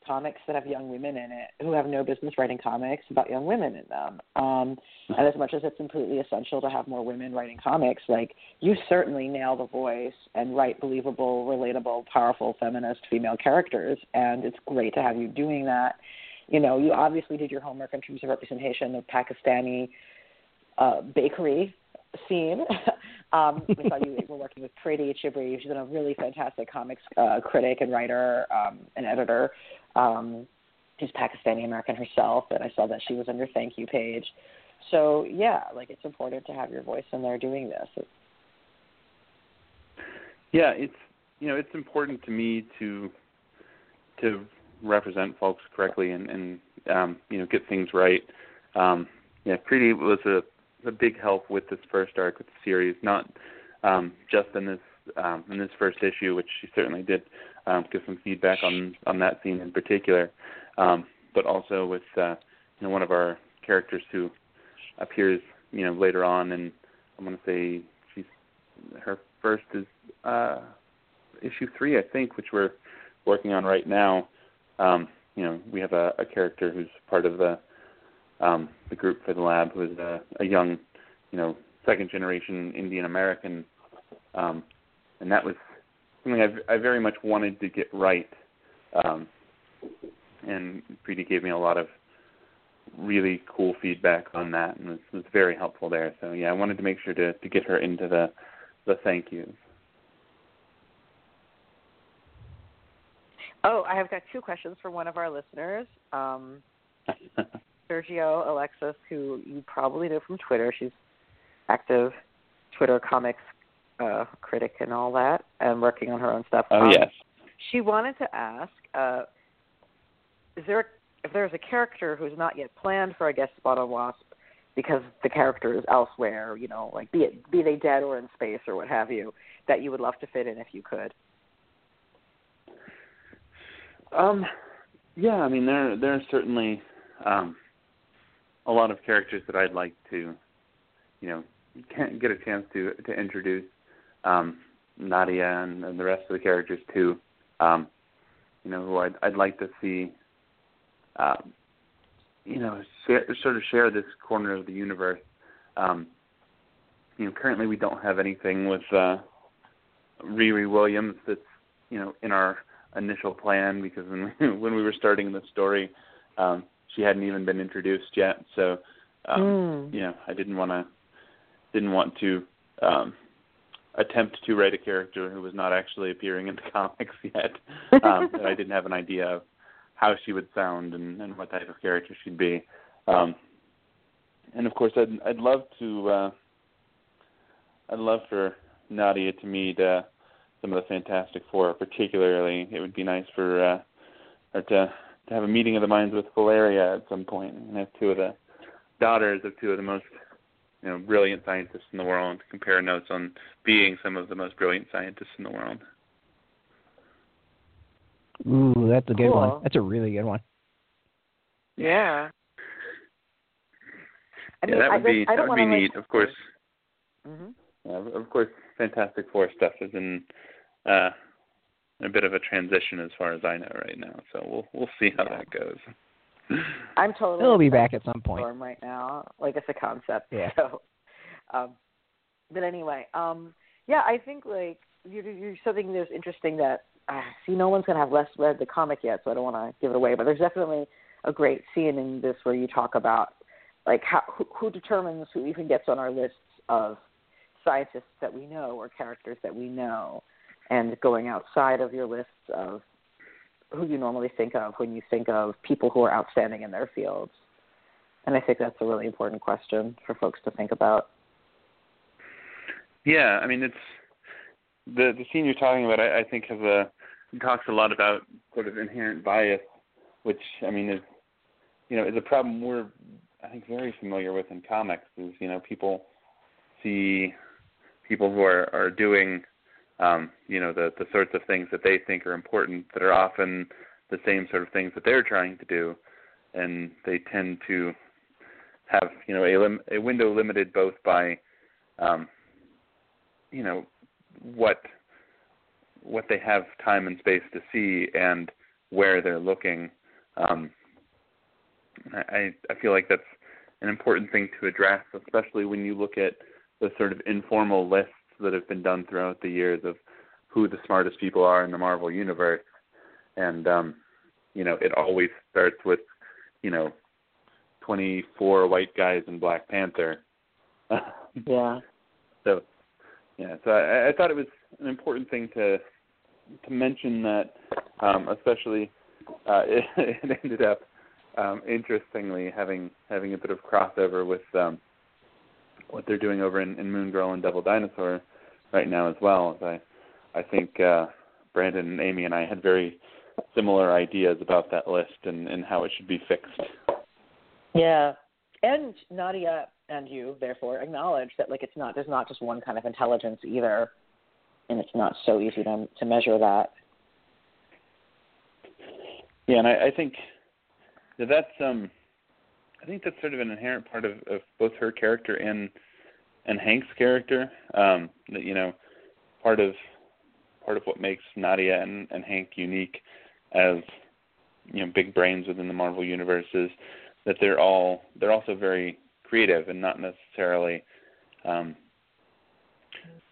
comics that have young women in it who have no business writing comics about young women in them. Um, and as much as it's completely essential to have more women writing comics, like you certainly nail the voice and write believable, relatable, powerful feminist female characters. And it's great to have you doing that. You know, you obviously did your homework in terms of representation of Pakistani uh, bakery scene. *laughs* um, we saw you were working with Preeti Chhibber. She's been a really fantastic comics uh, critic and writer um, and editor. Um, she's Pakistani American herself, and I saw that she was on your thank you page. So yeah, like it's important to have your voice in there doing this. Yeah, it's you know it's important to me to to represent folks correctly and, and um, you know get things right. Um, yeah, Preeti was a a big help with this first arc with the series, not um, just in this um, in this first issue, which she certainly did um, give some feedback on on that scene in particular, um, but also with uh, you know one of our characters who appears you know later on, and I'm going to say she's her first is uh, issue three, I think, which we're working on right now. Um, you know, we have a, a character who's part of the um, the group for the lab, who is a, a young, you know, second generation Indian American, um, and that was something I've, I very much wanted to get right. Um, and Preeti gave me a lot of really cool feedback on that, and it was, was very helpful there. So yeah, I wanted to make sure to to get her into the the thank yous. Oh, I have got two questions for one of our listeners. Um, *laughs* Sergio Alexis, who you probably know from Twitter. She's active Twitter comics uh, critic and all that, and working on her own stuff. Oh um, yes. She wanted to ask, uh, is there if there's a character who's not yet planned for a guest spot on Wasp because the character is elsewhere, you know, like be it be they dead or in space or what have you, that you would love to fit in if you could. Um, yeah, I mean there there are certainly um, a lot of characters that I'd like to, you know, get a chance to to introduce um, Nadia and, and the rest of the characters too. Um, you know, who I'd I'd like to see, um, you know, share, sort of share this corner of the universe. Um, you know, currently we don't have anything with uh, Riri Williams that's you know in our initial plan because when we, *laughs* when we were starting the story, um, she hadn't even been introduced yet. So, um, mm. you know, I didn't want to didn't want to um, attempt to write a character who was not actually appearing in the *laughs* comics yet. Um, I didn't have an idea of how she would sound and, and what type of character she'd be. Um, and of course, I'd I'd love to. Uh, I'd love for Nadia to meet uh, some of the Fantastic Four. Particularly, it would be nice for uh, her to to have a meeting of the minds with Valeria at some point. point, and have two of the daughters of two of the most you know brilliant scientists in the world. Compare notes on being some of the most brilliant scientists in the world. Ooh, that's a good Cool. one. That's a really good one. Yeah. I mean, yeah, that I, would be that would be wanna, neat. Of course, Like, hmm yeah, of course, Fantastic Four stuff is in uh, a bit of a transition as far as I know right now. So we'll we'll see how Yeah. that goes. I'm totally. It'll be back at some point. Right now, like it's a concept. Yeah. *laughs* So, um, but anyway, um, yeah, I think like you're, you're something that's interesting that uh, see, no one's gonna have less read the comic yet, so I don't want to give it away. But there's definitely a great scene in this where you talk about like how who, who determines who even gets on our lists of scientists that we know or characters that we know, and going outside of your lists of who you normally think of when you think of people who are outstanding in their fields. And I think that's a really important question for folks to think about. Yeah, I mean it's the the scene you're talking about. I, I think has a talks a lot about sort of inherent bias, which I mean is you know is a problem we're I think very familiar with in comics. Is you know people see people who are are doing um, you know the the sorts of things that they think are important that are often the same sort of things that they're trying to do, and they tend to have you know a lim- a window limited both by um, you know what what they have time and space to see and where they're looking. Um, I I feel like that's an important thing to address, especially when you look at the sort of informal lists that have been done throughout the years of who the smartest people are in the Marvel universe, and um, you know it always starts with you know 24 white guys in Black Panther. *laughs* Yeah. So, yeah. So I, I thought it was an important thing to to mention that, um, especially uh, *laughs* it, it ended up um, interestingly having having a bit of crossover with um, what they're doing over in, in Moon Girl and Devil Dinosaur right now as well. I I think uh, Brandon and Amy and I had very similar ideas about that list and, and how it should be fixed. Yeah. And Nadia and you therefore acknowledge that like it's not there's not just one kind of intelligence either and it's not so easy to to measure that. Yeah, and I, I think that that's um I think that's sort of an inherent part of, of both her character and and Hank's character. Um, that you know, part of part of what makes Nadia and, and Hank unique as you know big brains within the Marvel universe is that they're all they're also very creative and not necessarily um,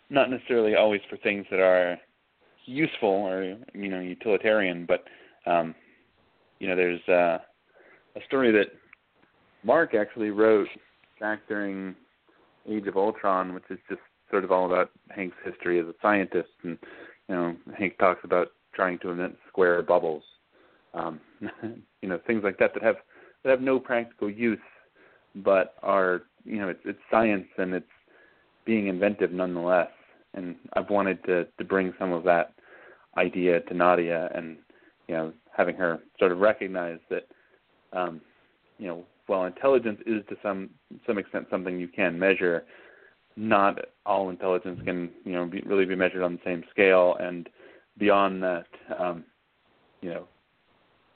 not necessarily always for things that are useful or you know utilitarian, but um, you know there's uh, a story that Mark actually wrote back during Age of Ultron, which is just sort of all about Hank's history as a scientist, and you know Hank talks about trying to invent square bubbles, um, *laughs* you know things like that that have that have no practical use, but are you know it's it's science and it's being inventive nonetheless. And I've wanted to to bring some of that idea to Nadia, and you know having her sort of recognize that um, you know while intelligence is to some some extent something you can measure, not all intelligence can you know be, really be measured on the same scale, and beyond that, um, you know,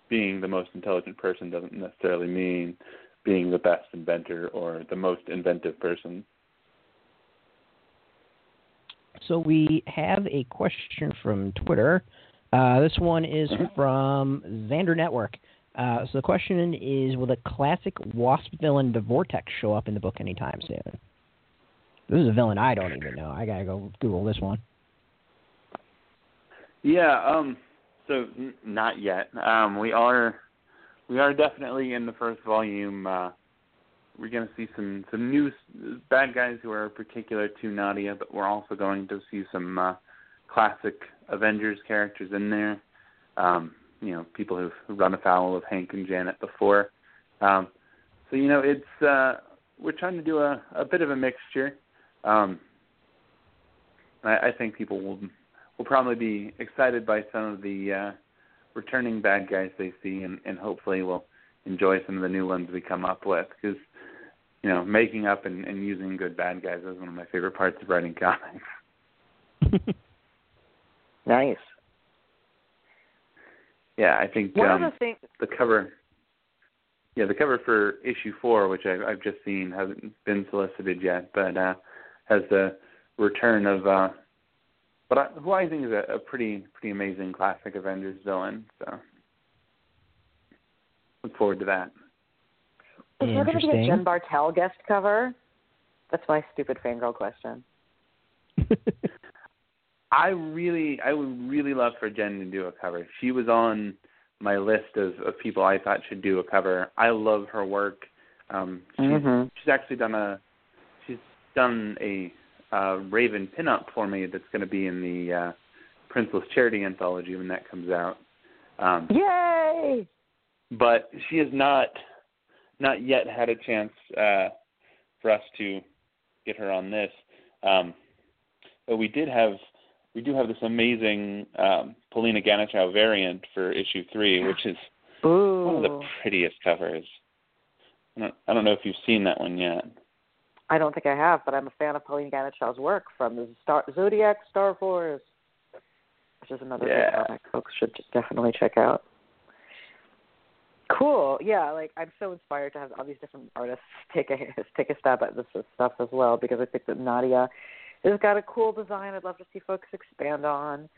being the most intelligent person doesn't necessarily mean being the best inventor or the most inventive person. So we have a question from Twitter. Uh, this one is mm-hmm. from Xander Network. Uh, so the question is, will the classic Wasp villain, the Vortex, show up in the book anytime soon? This is a villain I don't even know. I gotta go Google this one. Yeah. Um. So n- not yet. Um. We are. We are definitely in the first volume. Uh, we're going to see some some new bad guys who are particular to Nadia, but we're also going to see some uh, classic Avengers characters in there. Um, you know people who've run afoul of Hank and Janet before. Um, so you know it's uh, we're trying to do a, a bit of a mixture. Um, I, I think people will will probably be excited by some of the uh, returning bad guys they see, and, and hopefully will enjoy some of the new ones we come up with. Because you know, making up and, and using good bad guys is one of my favorite parts of writing comics. *laughs* nice. Yeah, I think One um, of the, things... the cover. Yeah, the cover for issue four, which I've, I've just seen, hasn't been solicited yet, but uh, has the return of uh, but I, who I think is a, a pretty pretty amazing classic Avengers villain. So look forward to that. Is there going to be a Jen Bartel guest cover? That's my stupid fangirl question. *laughs* I really, I would really love for Jen to do a cover. She was on my list of, of people I thought should do a cover. I love her work. Um, she's, mm-hmm. she's actually done a, she's done a uh, Raven pinup for me that's going to be in the uh, Princeless Charity anthology when that comes out. Um, Yay! But she has not, not yet had a chance uh, for us to get her on this. Um, but we did have we do have this amazing um, Paulina Ganucheau variant for issue three, which is Ooh. one of the prettiest covers. I don't, I don't know if you've seen that one yet. I don't think I have, but I'm a fan of Paulina Ganucheau's work from the Star, Zodiac Star Force, which is another yeah. comic folks should definitely check out. Cool. Yeah, like I'm so inspired to have all these different artists *laughs* take a take a stab at this stuff as well because I think that Nadia has got a cool design I'd love to see folks expand on.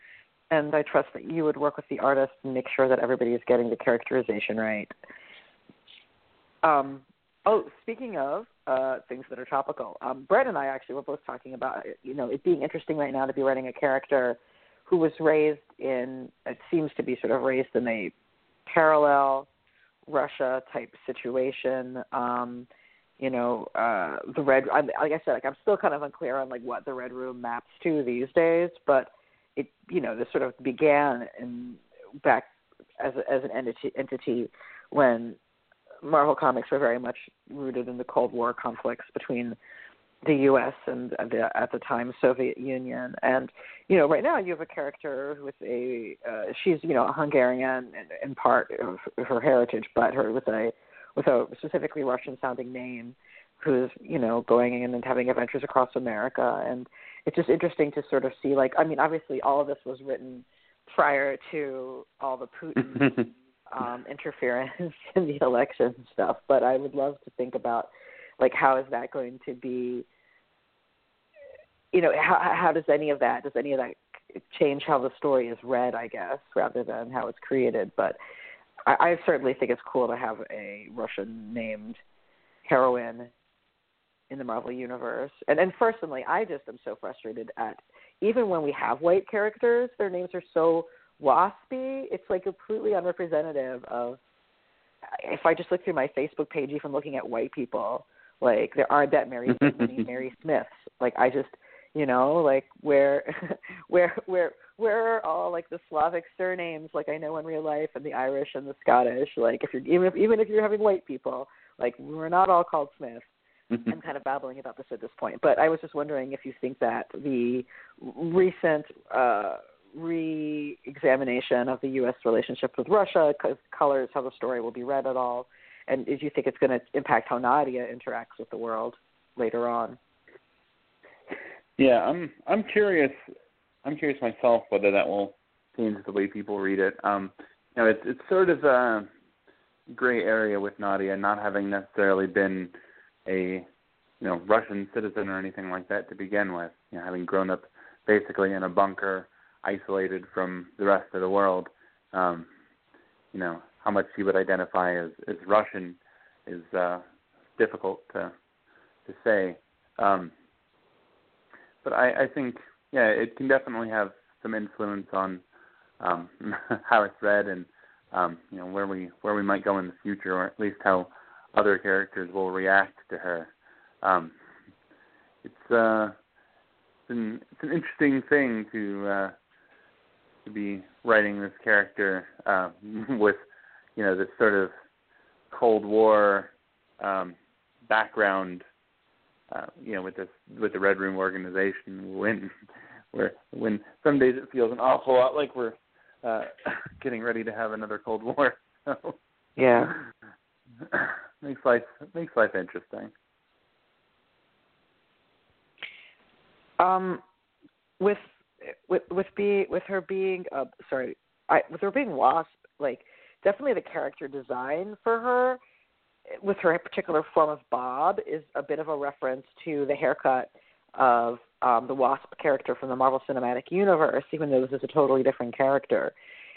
And I trust that you would work with the artist and make sure that everybody is getting the characterization right. Um, oh, speaking of uh, things that are topical, um, Brett and I actually were both talking about you know it being interesting right now to be writing a character who was raised in it seems to be sort of raised in a parallel Russia type situation. Um, you know, uh, the red. I, like I said, like I'm still kind of unclear on like what the red room maps to these days, but it, you know, this sort of began in back as as an entity entity when Marvel Comics were very much rooted in the Cold War conflicts between the U.S. and the, at the time Soviet Union. And you know, right now you have a character with a uh, she's you know a Hungarian in, in part of her heritage, but her with a with a specifically Russian sounding name who's, you know, going in and having adventures across America. And it's just interesting to sort of see like I mean, obviously all of this was written prior to all the Putin *laughs* um, interference *laughs* in the election stuff, but I would love to think about like how is that going to be you know how how does any of that does any of that change how the story is read i guess rather than how it's created? But i, I certainly think it's cool to have a russian named heroine in the marvel universe and and personally i just am so frustrated at even when we have white characters their names are so waspy it's like completely unrepresentative of if i just look through my facebook page even looking at white people like there aren't that many *laughs* many Mary Smiths. Like I just you know like where *laughs* where where where are all like the Slavic surnames like I know in real life and the Irish and the Scottish. Like if you're even if even if you're having white people, like we're not all called Smith. *laughs* I'm kind of babbling about this at this point, but I was just wondering if you think that the recent uh, re-examination of the U.S. relationship with Russia colors how the story will be read at all, and do you think it's going to impact how Nadia interacts with the world later on? Yeah, I'm I'm curious. I'm curious myself whether that will change the way people read it. Um, you know, it's it's sort of a gray area with Nadia not having necessarily been a you know Russian citizen or anything like that to begin with. You know, having grown up basically in a bunker, isolated from the rest of the world. Um, you know, how much she would identify as as Russian is uh, difficult to to say. Um, but I, I think yeah, it can definitely have some influence on um, *laughs* how it's read and um, you know where we where we might go in the future, or at least how other characters will react to her. Um, it's uh, it's an it's an interesting thing to uh, to be writing this character uh, *laughs* with you know this sort of Cold War um, background uh, you know, with this with the Red Room organization, when where when some days it feels an awful lot like we're uh, *laughs* getting ready to have another Cold War. *laughs* So, yeah, *laughs* makes life makes life interesting. Um, with with with be with her being uh sorry, I with her being Wasp, like definitely the character design for her with her particular form of Bob is a bit of a reference to the haircut of um, the Wasp character from the Marvel Cinematic Universe, even though this is a totally different character.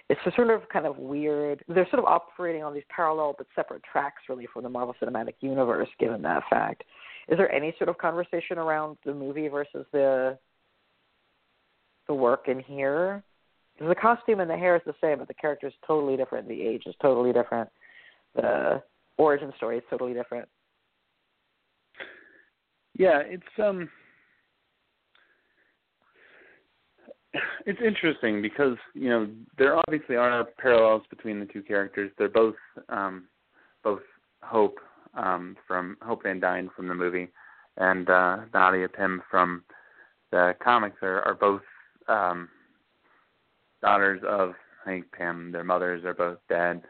It's sort of kind of weird. They're sort of operating on these parallel but separate tracks, really, from the Marvel Cinematic Universe. Given that fact, is there any sort of conversation around the movie versus the the work in here? The costume and the hair is the same, but the character is totally different. The age is totally different. The origin story is totally different. Yeah, it's um it's interesting because, you know, there obviously are parallels between the two characters. They're both um both Hope um from Hope Van Dyne from the movie and uh Nadia Pym from the comics are, are both um daughters of Hank Pym. Their mothers are both dead.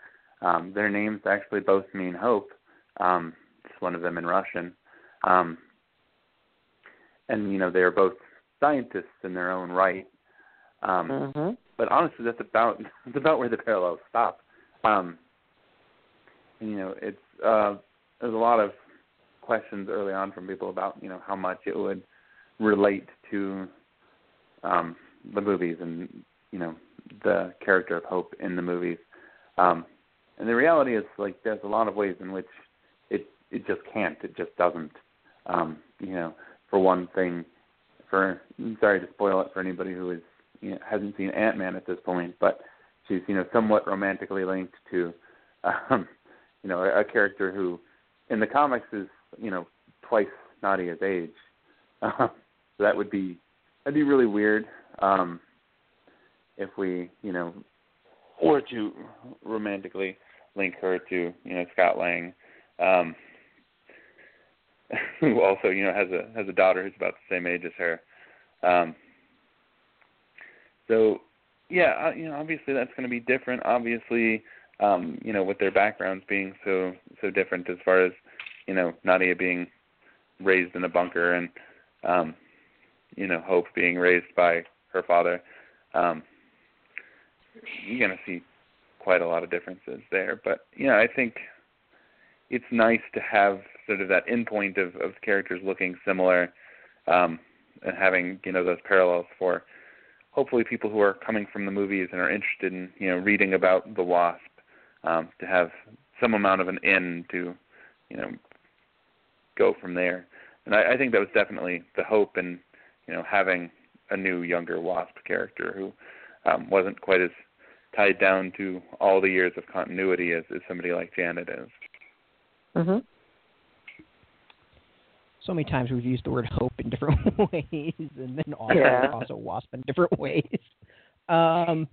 Um, their names actually both mean hope. Um, just one of them in Russian. Um, and you know they are both scientists in their own right. Um, mm-hmm. But honestly, that's about *laughs* that's about where the parallels stop. Um, and, you know, it's uh, there's a lot of questions early on from people about you know how much it would relate to um, the movies and you know the character of Hope in the movies. Um, and the reality is, like, there's a lot of ways in which it it just can't. It just doesn't. Um, you know, for one thing, for I'm sorry to spoil it for anybody who is you know, hasn't seen Ant Man at this point, but she's you know somewhat romantically linked to, um, you know, a, a character who, in the comics, is you know twice Nadia's age. Um, so that would be that'd be really weird um, if we you know were to romantically link her to you know Scott Lang, um, *laughs* who also you know has a has a daughter who's about the same age as her. Um, so yeah, you know obviously that's going to be different. Obviously, um, you know with their backgrounds being so so different as far as you know Nadia being raised in a bunker and um, you know Hope being raised by her father. Um, you're going to see quite a lot of differences there. But know, I think it's nice to have sort of that endpoint of, of characters looking similar um, and having you know those parallels for hopefully people who are coming from the movies and are interested in you know reading about the Wasp um, to have some amount of an in to you know go from there. And I, I think that was definitely the hope in you know having a new younger Wasp character who um, wasn't quite as tied down to all the years of continuity as, as somebody like Janet is. Mhm. So many times we've used the word hope in different *laughs* ways, and then also, Yeah. also wasp in different *laughs* ways. Um,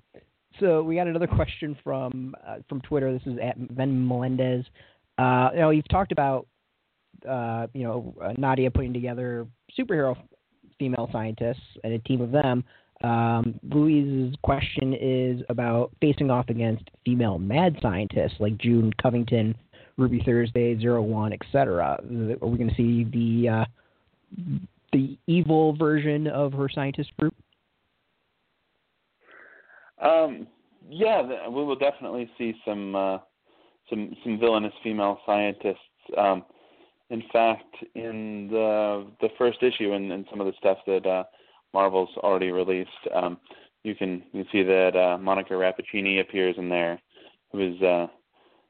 so we got another question from uh, from Twitter. This is at Ven Melendez. Uh, you know, you've talked about uh, you know uh, Nadia putting together superhero female scientists and a team of them. Um, Louise's question is about facing off against female mad scientists like June Covington, Ruby Thursday, Zero One, etc. Are we going to see the uh, the evil version of her scientist group? Um, yeah, we will definitely see some uh, some some villainous female scientists. Um, in fact, in the the first issue and, and some of the stuff that uh, Marvel's already released, um, you can you can see that uh, Monica Rappaccini appears in there, who is uh,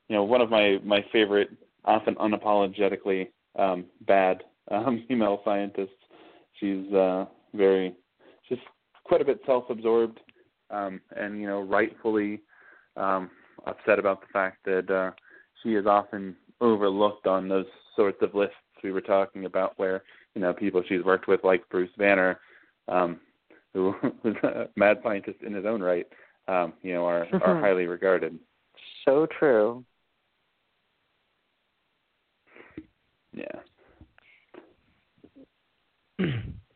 you know one of my my favorite, often unapologetically um, bad um, *laughs* female scientists. She's uh, very just quite a bit self-absorbed, um, and you know rightfully um, upset about the fact that uh, she is often overlooked on those sorts of lists we were talking about, where you know people she's worked with, like Bruce Banner, um, who *laughs* was a mad scientist in his own right, um, you know, are are Mhm. highly regarded. So true. Yeah. *clears throat*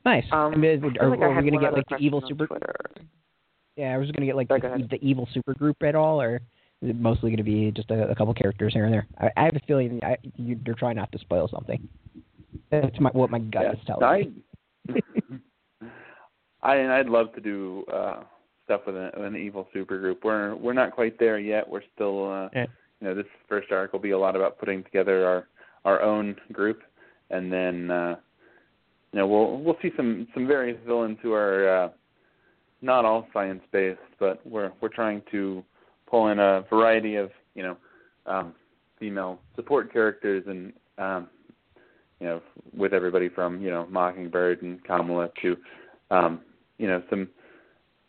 nice. Um, I mean, I are, feel like I are we going to get like the evil super? Twitter. Yeah, I was going to get like Sorry, the, the evil super group at all, or is it mostly going to be just a, a couple characters here and there? I, I have a feeling I, you, you're trying not to spoil something. That's my, what my gut yeah. is telling I, me. *laughs* I and I'd love to do uh stuff with, a, with an evil supergroup. We're we're not quite there yet. We're still uh Yeah. you know, this first arc will be a lot about putting together our our own group and then uh you know, we'll we'll see some some various villains who are uh not all science based, but we're we're trying to pull in a variety of, you know, um female support characters and um you know, with everybody from, you know, Mockingbird and Kamala to um, you know, some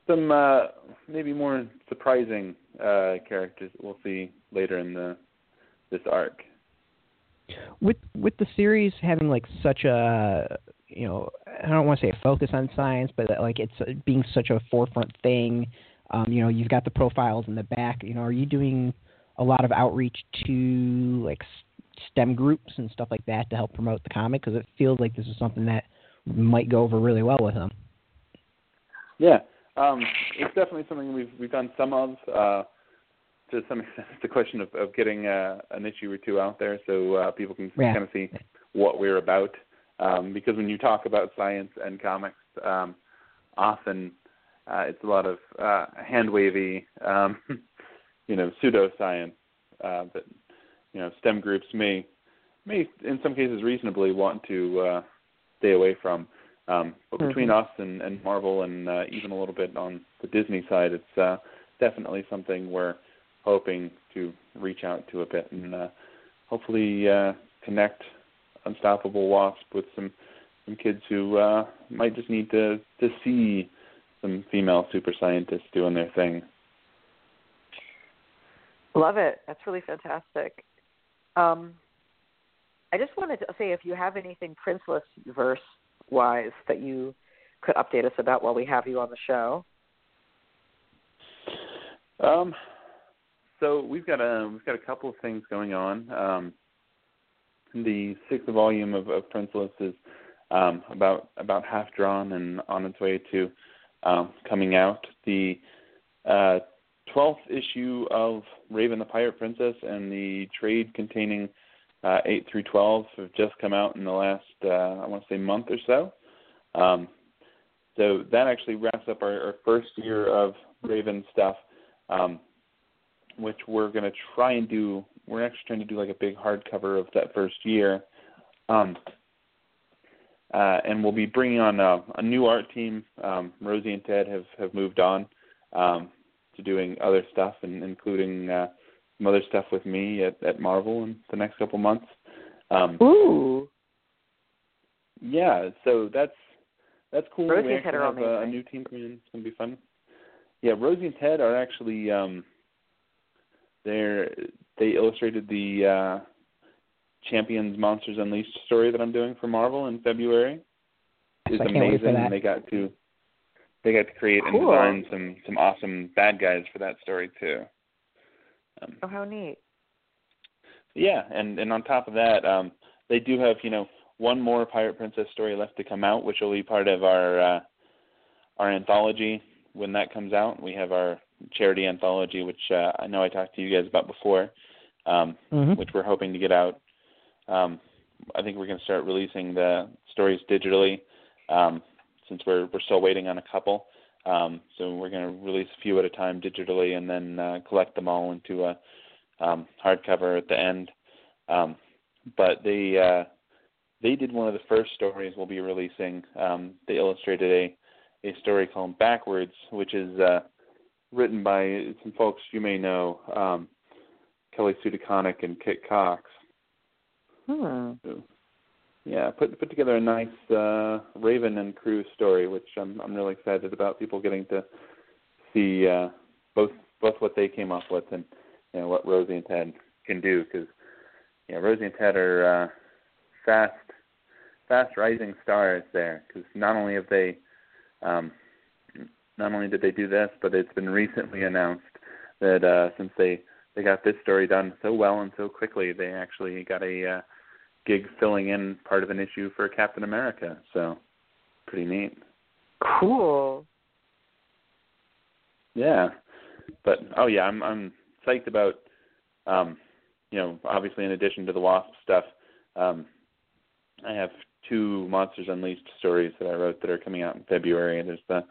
some uh maybe more surprising uh characters we'll see later in the this arc. with with the series having like such a you know I don't want to say a focus on science, but like it's being such a forefront thing. Um, you know, you've got the profiles in the back. You know, are you doing a lot of outreach to like STEM groups and stuff like that to help promote the comic? Because it feels like this is something that might go over really well with them. Yeah. Um it's definitely something we've we've done some of uh to some extent it's a question of, of getting uh, an issue or two out there so uh, people can Yeah. kind of see what we're about. Um, because when you talk about science and comics, um, often uh, it's a lot of uh, hand wavy, um, *laughs* you know, pseudoscience uh, that you know STEM groups may may in some cases reasonably want to uh, stay away from. Um, but between Mhm. us and, and Marvel and uh, even a little bit on the Disney side, it's uh, definitely something we're hoping to reach out to a bit and uh, hopefully uh, connect Unstoppable Wasp with some some kids who uh, might just need to to see some female super scientists doing their thing. Love it. That's really fantastic. Um, I just wanted to say if you have anything Princeless verse wise that you could update us about while we have you on the show. Um, so we've got a we've got a couple of things going on. Um, the sixth volume of, of is um, about about half drawn and on its way to um, coming out. The uh, twelfth issue of Raven the Pirate Princess and the trade containing uh, eight through twelve have just come out in the last uh, I want to say month or so. Um, so that actually wraps up our, our first year of Raven stuff. Um, which we're going to try and do. We're actually trying to do like a big hardcover of that first year. Um, uh, and we'll be bringing on a, a new art team. Um, Rosy and Ted have have moved on um, to doing other stuff, and including uh, some other stuff with me at, at Marvel in the next couple months. Um, Ooh. Yeah, so that's that's cool. Rosy we and Ted are have a, a new team coming in. It's gonna be fun. Yeah, Rosy and Ted are actually um, they're they illustrated the uh, Champions Monsters Unleashed story that I'm doing for Marvel in February. It's I amazing. and They got to they got to create and design some some awesome bad guys for that story too. Um, Oh, how neat. yeah, and and on top of that, um, they do have you know one more Pirate Princess story left to come out, which will be part of our uh, our anthology when that comes out. We have our charity anthology, which uh, I know I talked to you guys about before, um, Mhm. which we're hoping to get out. Um, I think we're going to start releasing the stories digitally, um, since we're we're still waiting on a couple. Um, so we're going to release a few at a time digitally, and then uh, collect them all into a um, hardcover at the end. Um, but they uh, they did one of the first stories we'll be releasing. Um, they illustrated a a story called Backwards, which is uh, written by some folks you may know, um, Kelly Sue DeConnick and Kit Cox. Hmm. So, yeah, put put together a nice uh, Raven and Crew story, which I'm I'm really excited about. People getting to see uh, both both what they came up with and you know what Rosy and Ted can do because yeah, Rosy and Ted are uh, fast fast rising stars there because not only have they um, not only did they do this, but it's been recently announced that uh, since they they got this story done so well and so quickly, they actually got a uh, gig filling in part of an issue for Captain America. So pretty neat. Cool. Yeah. But oh yeah, I'm I'm psyched about um you know, obviously in addition to the Wasp stuff, um I have two Monsters Unleashed stories that I wrote that are coming out in February. There's the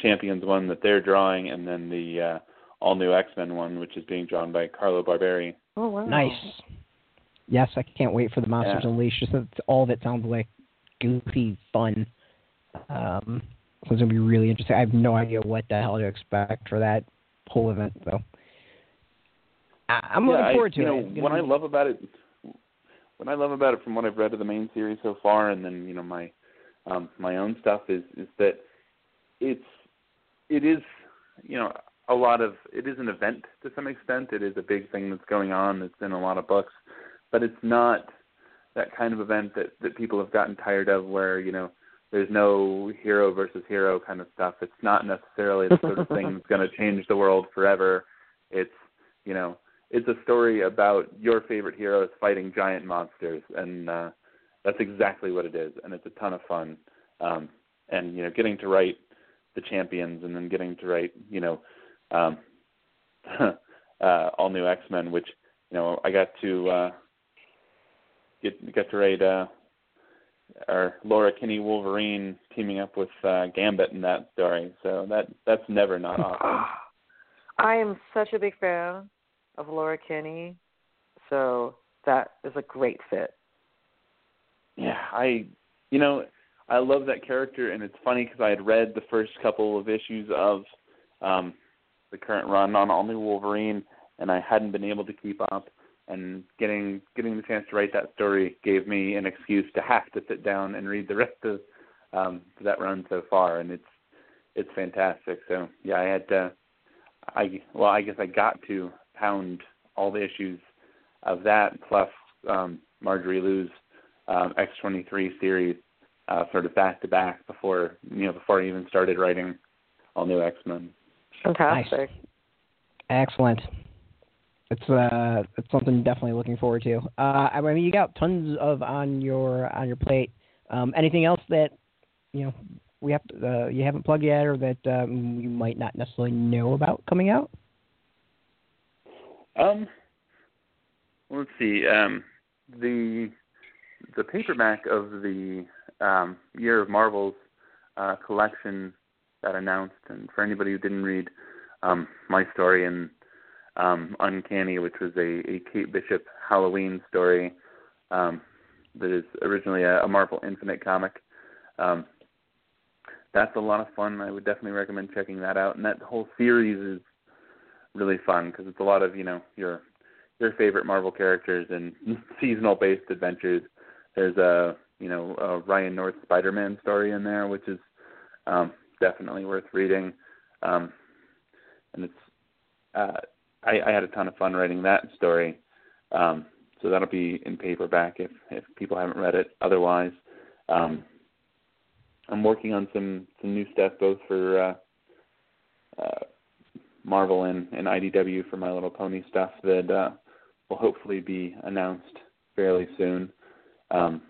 Champions one that they're drawing and then the uh all new X Men one which is being drawn by Carlo Barberi. Oh wow. Nice. Yes, I can't wait for the Monsters Yeah. Unleashed. Just that all of it sounds like goofy fun. Um, so it's gonna be really interesting. I have no idea what the hell to expect for that whole event, though. I- I'm yeah, looking I- forward to you it. know, what I love about it what I love about it from what I've read of the main series so far and then, you know, my um my own stuff is is that it's it is you know, a lot of it is an event to some extent. It is a big thing that's going on. It's in a lot of books. But it's not that kind of event that, that people have gotten tired of where, you know, there's no hero versus hero kind of stuff. It's not necessarily the sort of thing that's going *laughs* to change the world forever. It's, you know, it's a story about your favorite heroes fighting giant monsters, and uh, that's exactly what it is. And it's a ton of fun. Um, and you know, getting to write the champions, and then getting to write, you know, um, *laughs* uh, all new X Men, which you know I got to uh, get get to write uh, our Laura Kinney Wolverine teaming up with uh, Gambit in that story. So that that's never not *sighs* awesome. I am such a big fan of Laura Kinney, so that is a great fit. Yeah, I, you know, I love that character, and it's funny because I had read the first couple of issues of um, the current run on All New Wolverine, and I hadn't been able to keep up. And getting getting the chance to write that story gave me an excuse to have to sit down and read the rest of um, that run so far, and it's it's fantastic. So yeah, I had to, I well, I guess I got to pound all the issues of that plus um, Marjorie Liu's um, X23 series uh, sort of back to back before you know before I even started writing all new X Men. Fantastic. Excellent. It's uh, it's something definitely looking forward to. Uh, I mean, you got tons of on your on your plate. Um, anything else that you know we have to, uh, you haven't plugged yet, or that um, you might not necessarily know about coming out? Um, well, let's see. Um, the the paperback of the um, Year of Marvels uh, collection got announced, and for anybody who didn't read um, my story in um, Uncanny, which was a, a Kate Bishop Halloween story um, that is originally a, a Marvel Infinite comic. Um, that's a lot of fun. I would definitely recommend checking that out. And that whole series is really fun because it's a lot of you know your your favorite Marvel characters and *laughs* seasonal based adventures. There's a you know a Ryan North Spider-Man story in there, which is um, definitely worth reading. Um, and it's uh, I, I had a ton of fun writing that story. Um, so that'll be in paperback if if people haven't read it. Otherwise, um, I'm working on some some new stuff both for uh, uh, Marvel and, and IDW for My Little Pony stuff that uh, will hopefully be announced fairly soon. Um,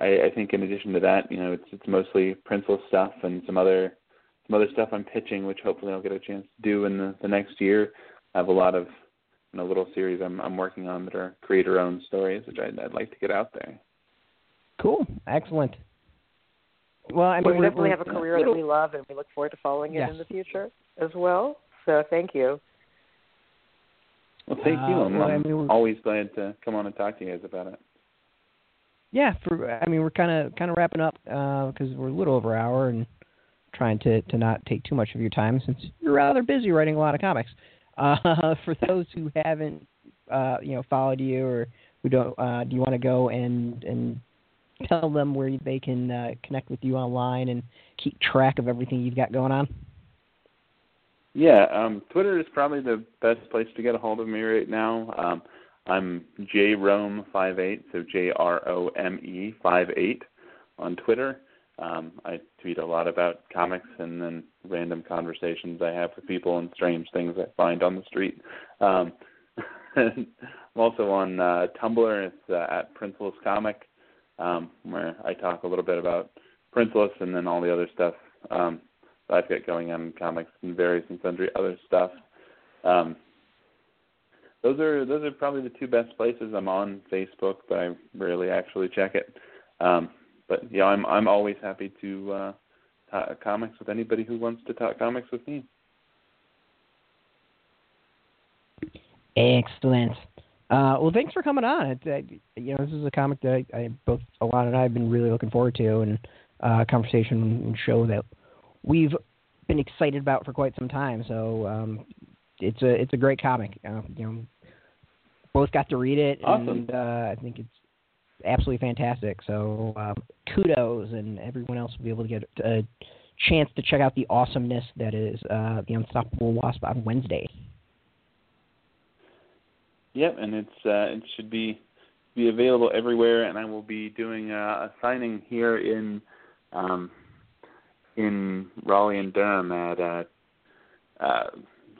I, I think in addition to that, you know, it's it's mostly Princeless stuff and some other some other stuff I'm pitching, which hopefully I'll get a chance to do in the, the next year. I have a lot of you know, little series I'm I'm working on that are creator owned stories, which I'd, I'd like to get out there. Cool, excellent. Well, I mean, we definitely have a career that we love, and we look forward to following it in the future as well. So, thank you. Well, thank you. Uh, I'm, well, I I'm mean, always glad to come on and talk to you guys about it. Yeah, for I mean, we're kind of kind of wrapping up because uh, we're a little over an hour and trying to to not take too much of your time since you're rather busy writing a lot of comics. Uh, *laughs* for those who haven't, uh, you know, followed you or who don't, uh, do you want to go and and tell them where they can uh, connect with you online and keep track of everything you've got going on? Yeah, um, Twitter is probably the best place to get a hold of me right now. Um, I'm jrome58, so J R O M E 58 on Twitter. Um, I tweet a lot about comics and then random conversations I have with people and strange things I find on the street. Um, *laughs* I'm also on uh, Tumblr. It's uh, at Princeless Comic, um, where I talk a little bit about Princeless and then all the other stuff um, that I've got going on in comics and various and sundry other stuff. Um, those are those are probably the two best places. I'm on Facebook, but I rarely actually check it. Um, but yeah, I'm I'm always happy to uh, talk comics with anybody who wants to talk comics with me. Excellent. Uh, well, thanks for coming on. It, uh, you know, this is a comic that I, I both Elana and I have been really looking forward to, and uh, conversation and show that we've been excited about for quite some time. So um, it's a it's a great comic. Uh, you know, both got to read it, awesome. and uh, I think it's absolutely fantastic. So um, kudos, and everyone else will be able to get a chance to check out the awesomeness that is uh, the Unstoppable Wasp on Wednesday. Yep, and it's uh, it should be be available everywhere, and I will be doing a, signing here in um, in Raleigh and Durham at uh, uh,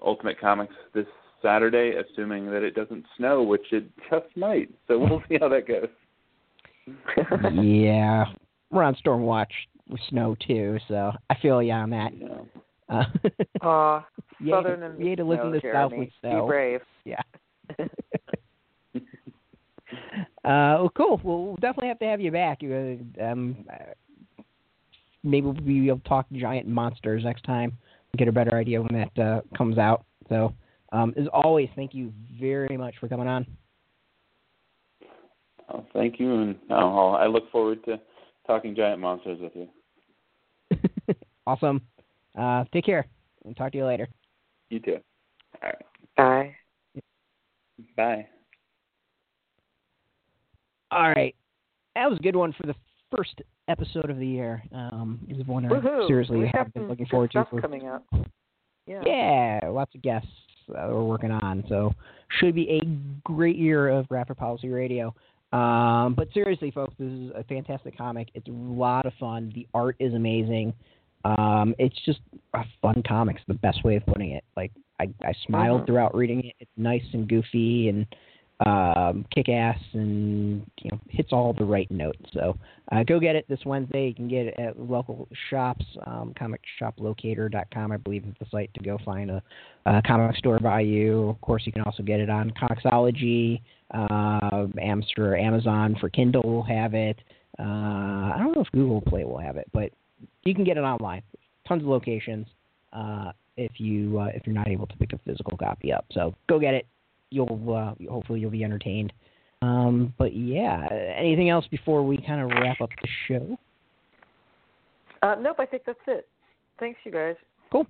Ultimate Comics this Saturday, assuming that it doesn't snow, which it just might. So we'll *laughs* see how that goes. *laughs* yeah, we're on storm watch with snow too, so I feel you on that. Yeah. Uh, *laughs* uh, you southern to, and you to live in the Jeremy. south with snow. Be brave. Yeah. *laughs* uh, well, cool. Well, we'll definitely have to have you back. You, uh, um, uh, maybe we'll be able to talk giant monsters next time. Get a better idea when that uh, comes out. So, um, as always, thank you very much for coming on. Oh, thank you, and uh, I look forward to talking giant monsters with you. *laughs* awesome. Uh, take care. and talk to you later. You too. All right. Bye. Bye. All right. That was a good one for the first episode of the year. Um, it was one I seriously we have got been looking good forward to. For, coming up. Yeah. yeah, lots of guests uh, we're working on. So should be a great year of Graphic Policy Radio. Um, but seriously, folks, this is a fantastic comic. It's a lot of fun. The art is amazing. Um, it's just a fun comic. It's the best way of putting it. Like I, I smiled Mhm. throughout reading it. It's nice and goofy and um, kick ass and you know hits all the right notes. So uh, go get it this Wednesday. You can get it at local shops. Um, ComicShopLocator.com, I believe, is the site to go find a, a comic store by you. Of course, you can also get it on Comixology. Uh, Amster, Amazon for Kindle will have it. Uh, I don't know if Google Play will have it, but you can get it online. Tons of locations. Uh, if you uh, if you're not able to pick a physical copy up. So go get it. You'll uh, hopefully you'll be entertained. Um, but yeah, anything else before we kind of wrap up the show? Uh, nope, I think that's it. Thanks, you guys. Cool.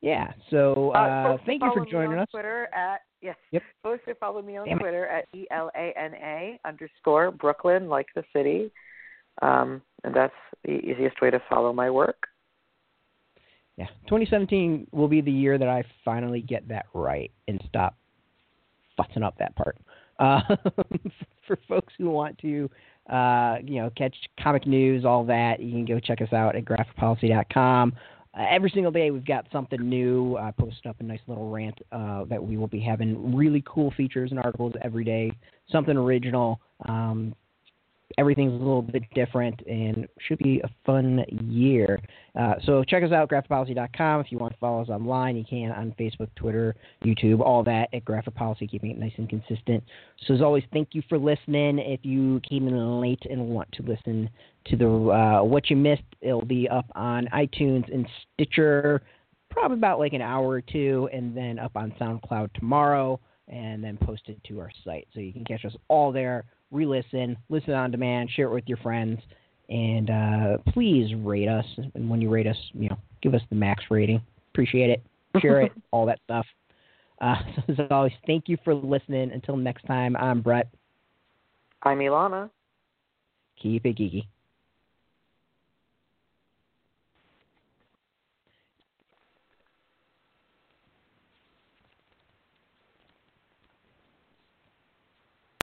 Yeah. So uh, thank you for joining us. Twitter at yes. Yep. Folks can follow me on Damn Twitter it. at e l a n a underscore Brooklyn, like the city, um, and that's the easiest way to follow my work. Yeah, 2017 will be the year that I finally get that right and stop fussing up that part. Uh, *laughs* for folks who want to, uh, you know, catch comic news, all that, you can go check us out at graphicpolicy.com. Uh, every single day we've got something new. I post up a nice little rant uh, that we will be having really cool features and articles every day, something original. Um, everything's a little bit different and should be a fun year. Uh, so check us out, graphicpolicy.com. If you want to follow us online, you can on Facebook, Twitter, YouTube, all that at Graphic Policy, keeping it nice and consistent. So as always, thank you for listening. If you came in late and want to listen to the uh, what you missed, it'll be up on iTunes and Stitcher, probably about like an hour or two, and then up on SoundCloud tomorrow, and then posted to our site. So you can catch us all there re-listen, listen on demand, share it with your friends, and uh, please rate us. And when you rate us, you know, give us the max rating. Appreciate it. Share it, *laughs* all that stuff. Uh, so *laughs* as always, thank you for listening. Until next time, I'm Brett. I'm Elana. Keep it geeky.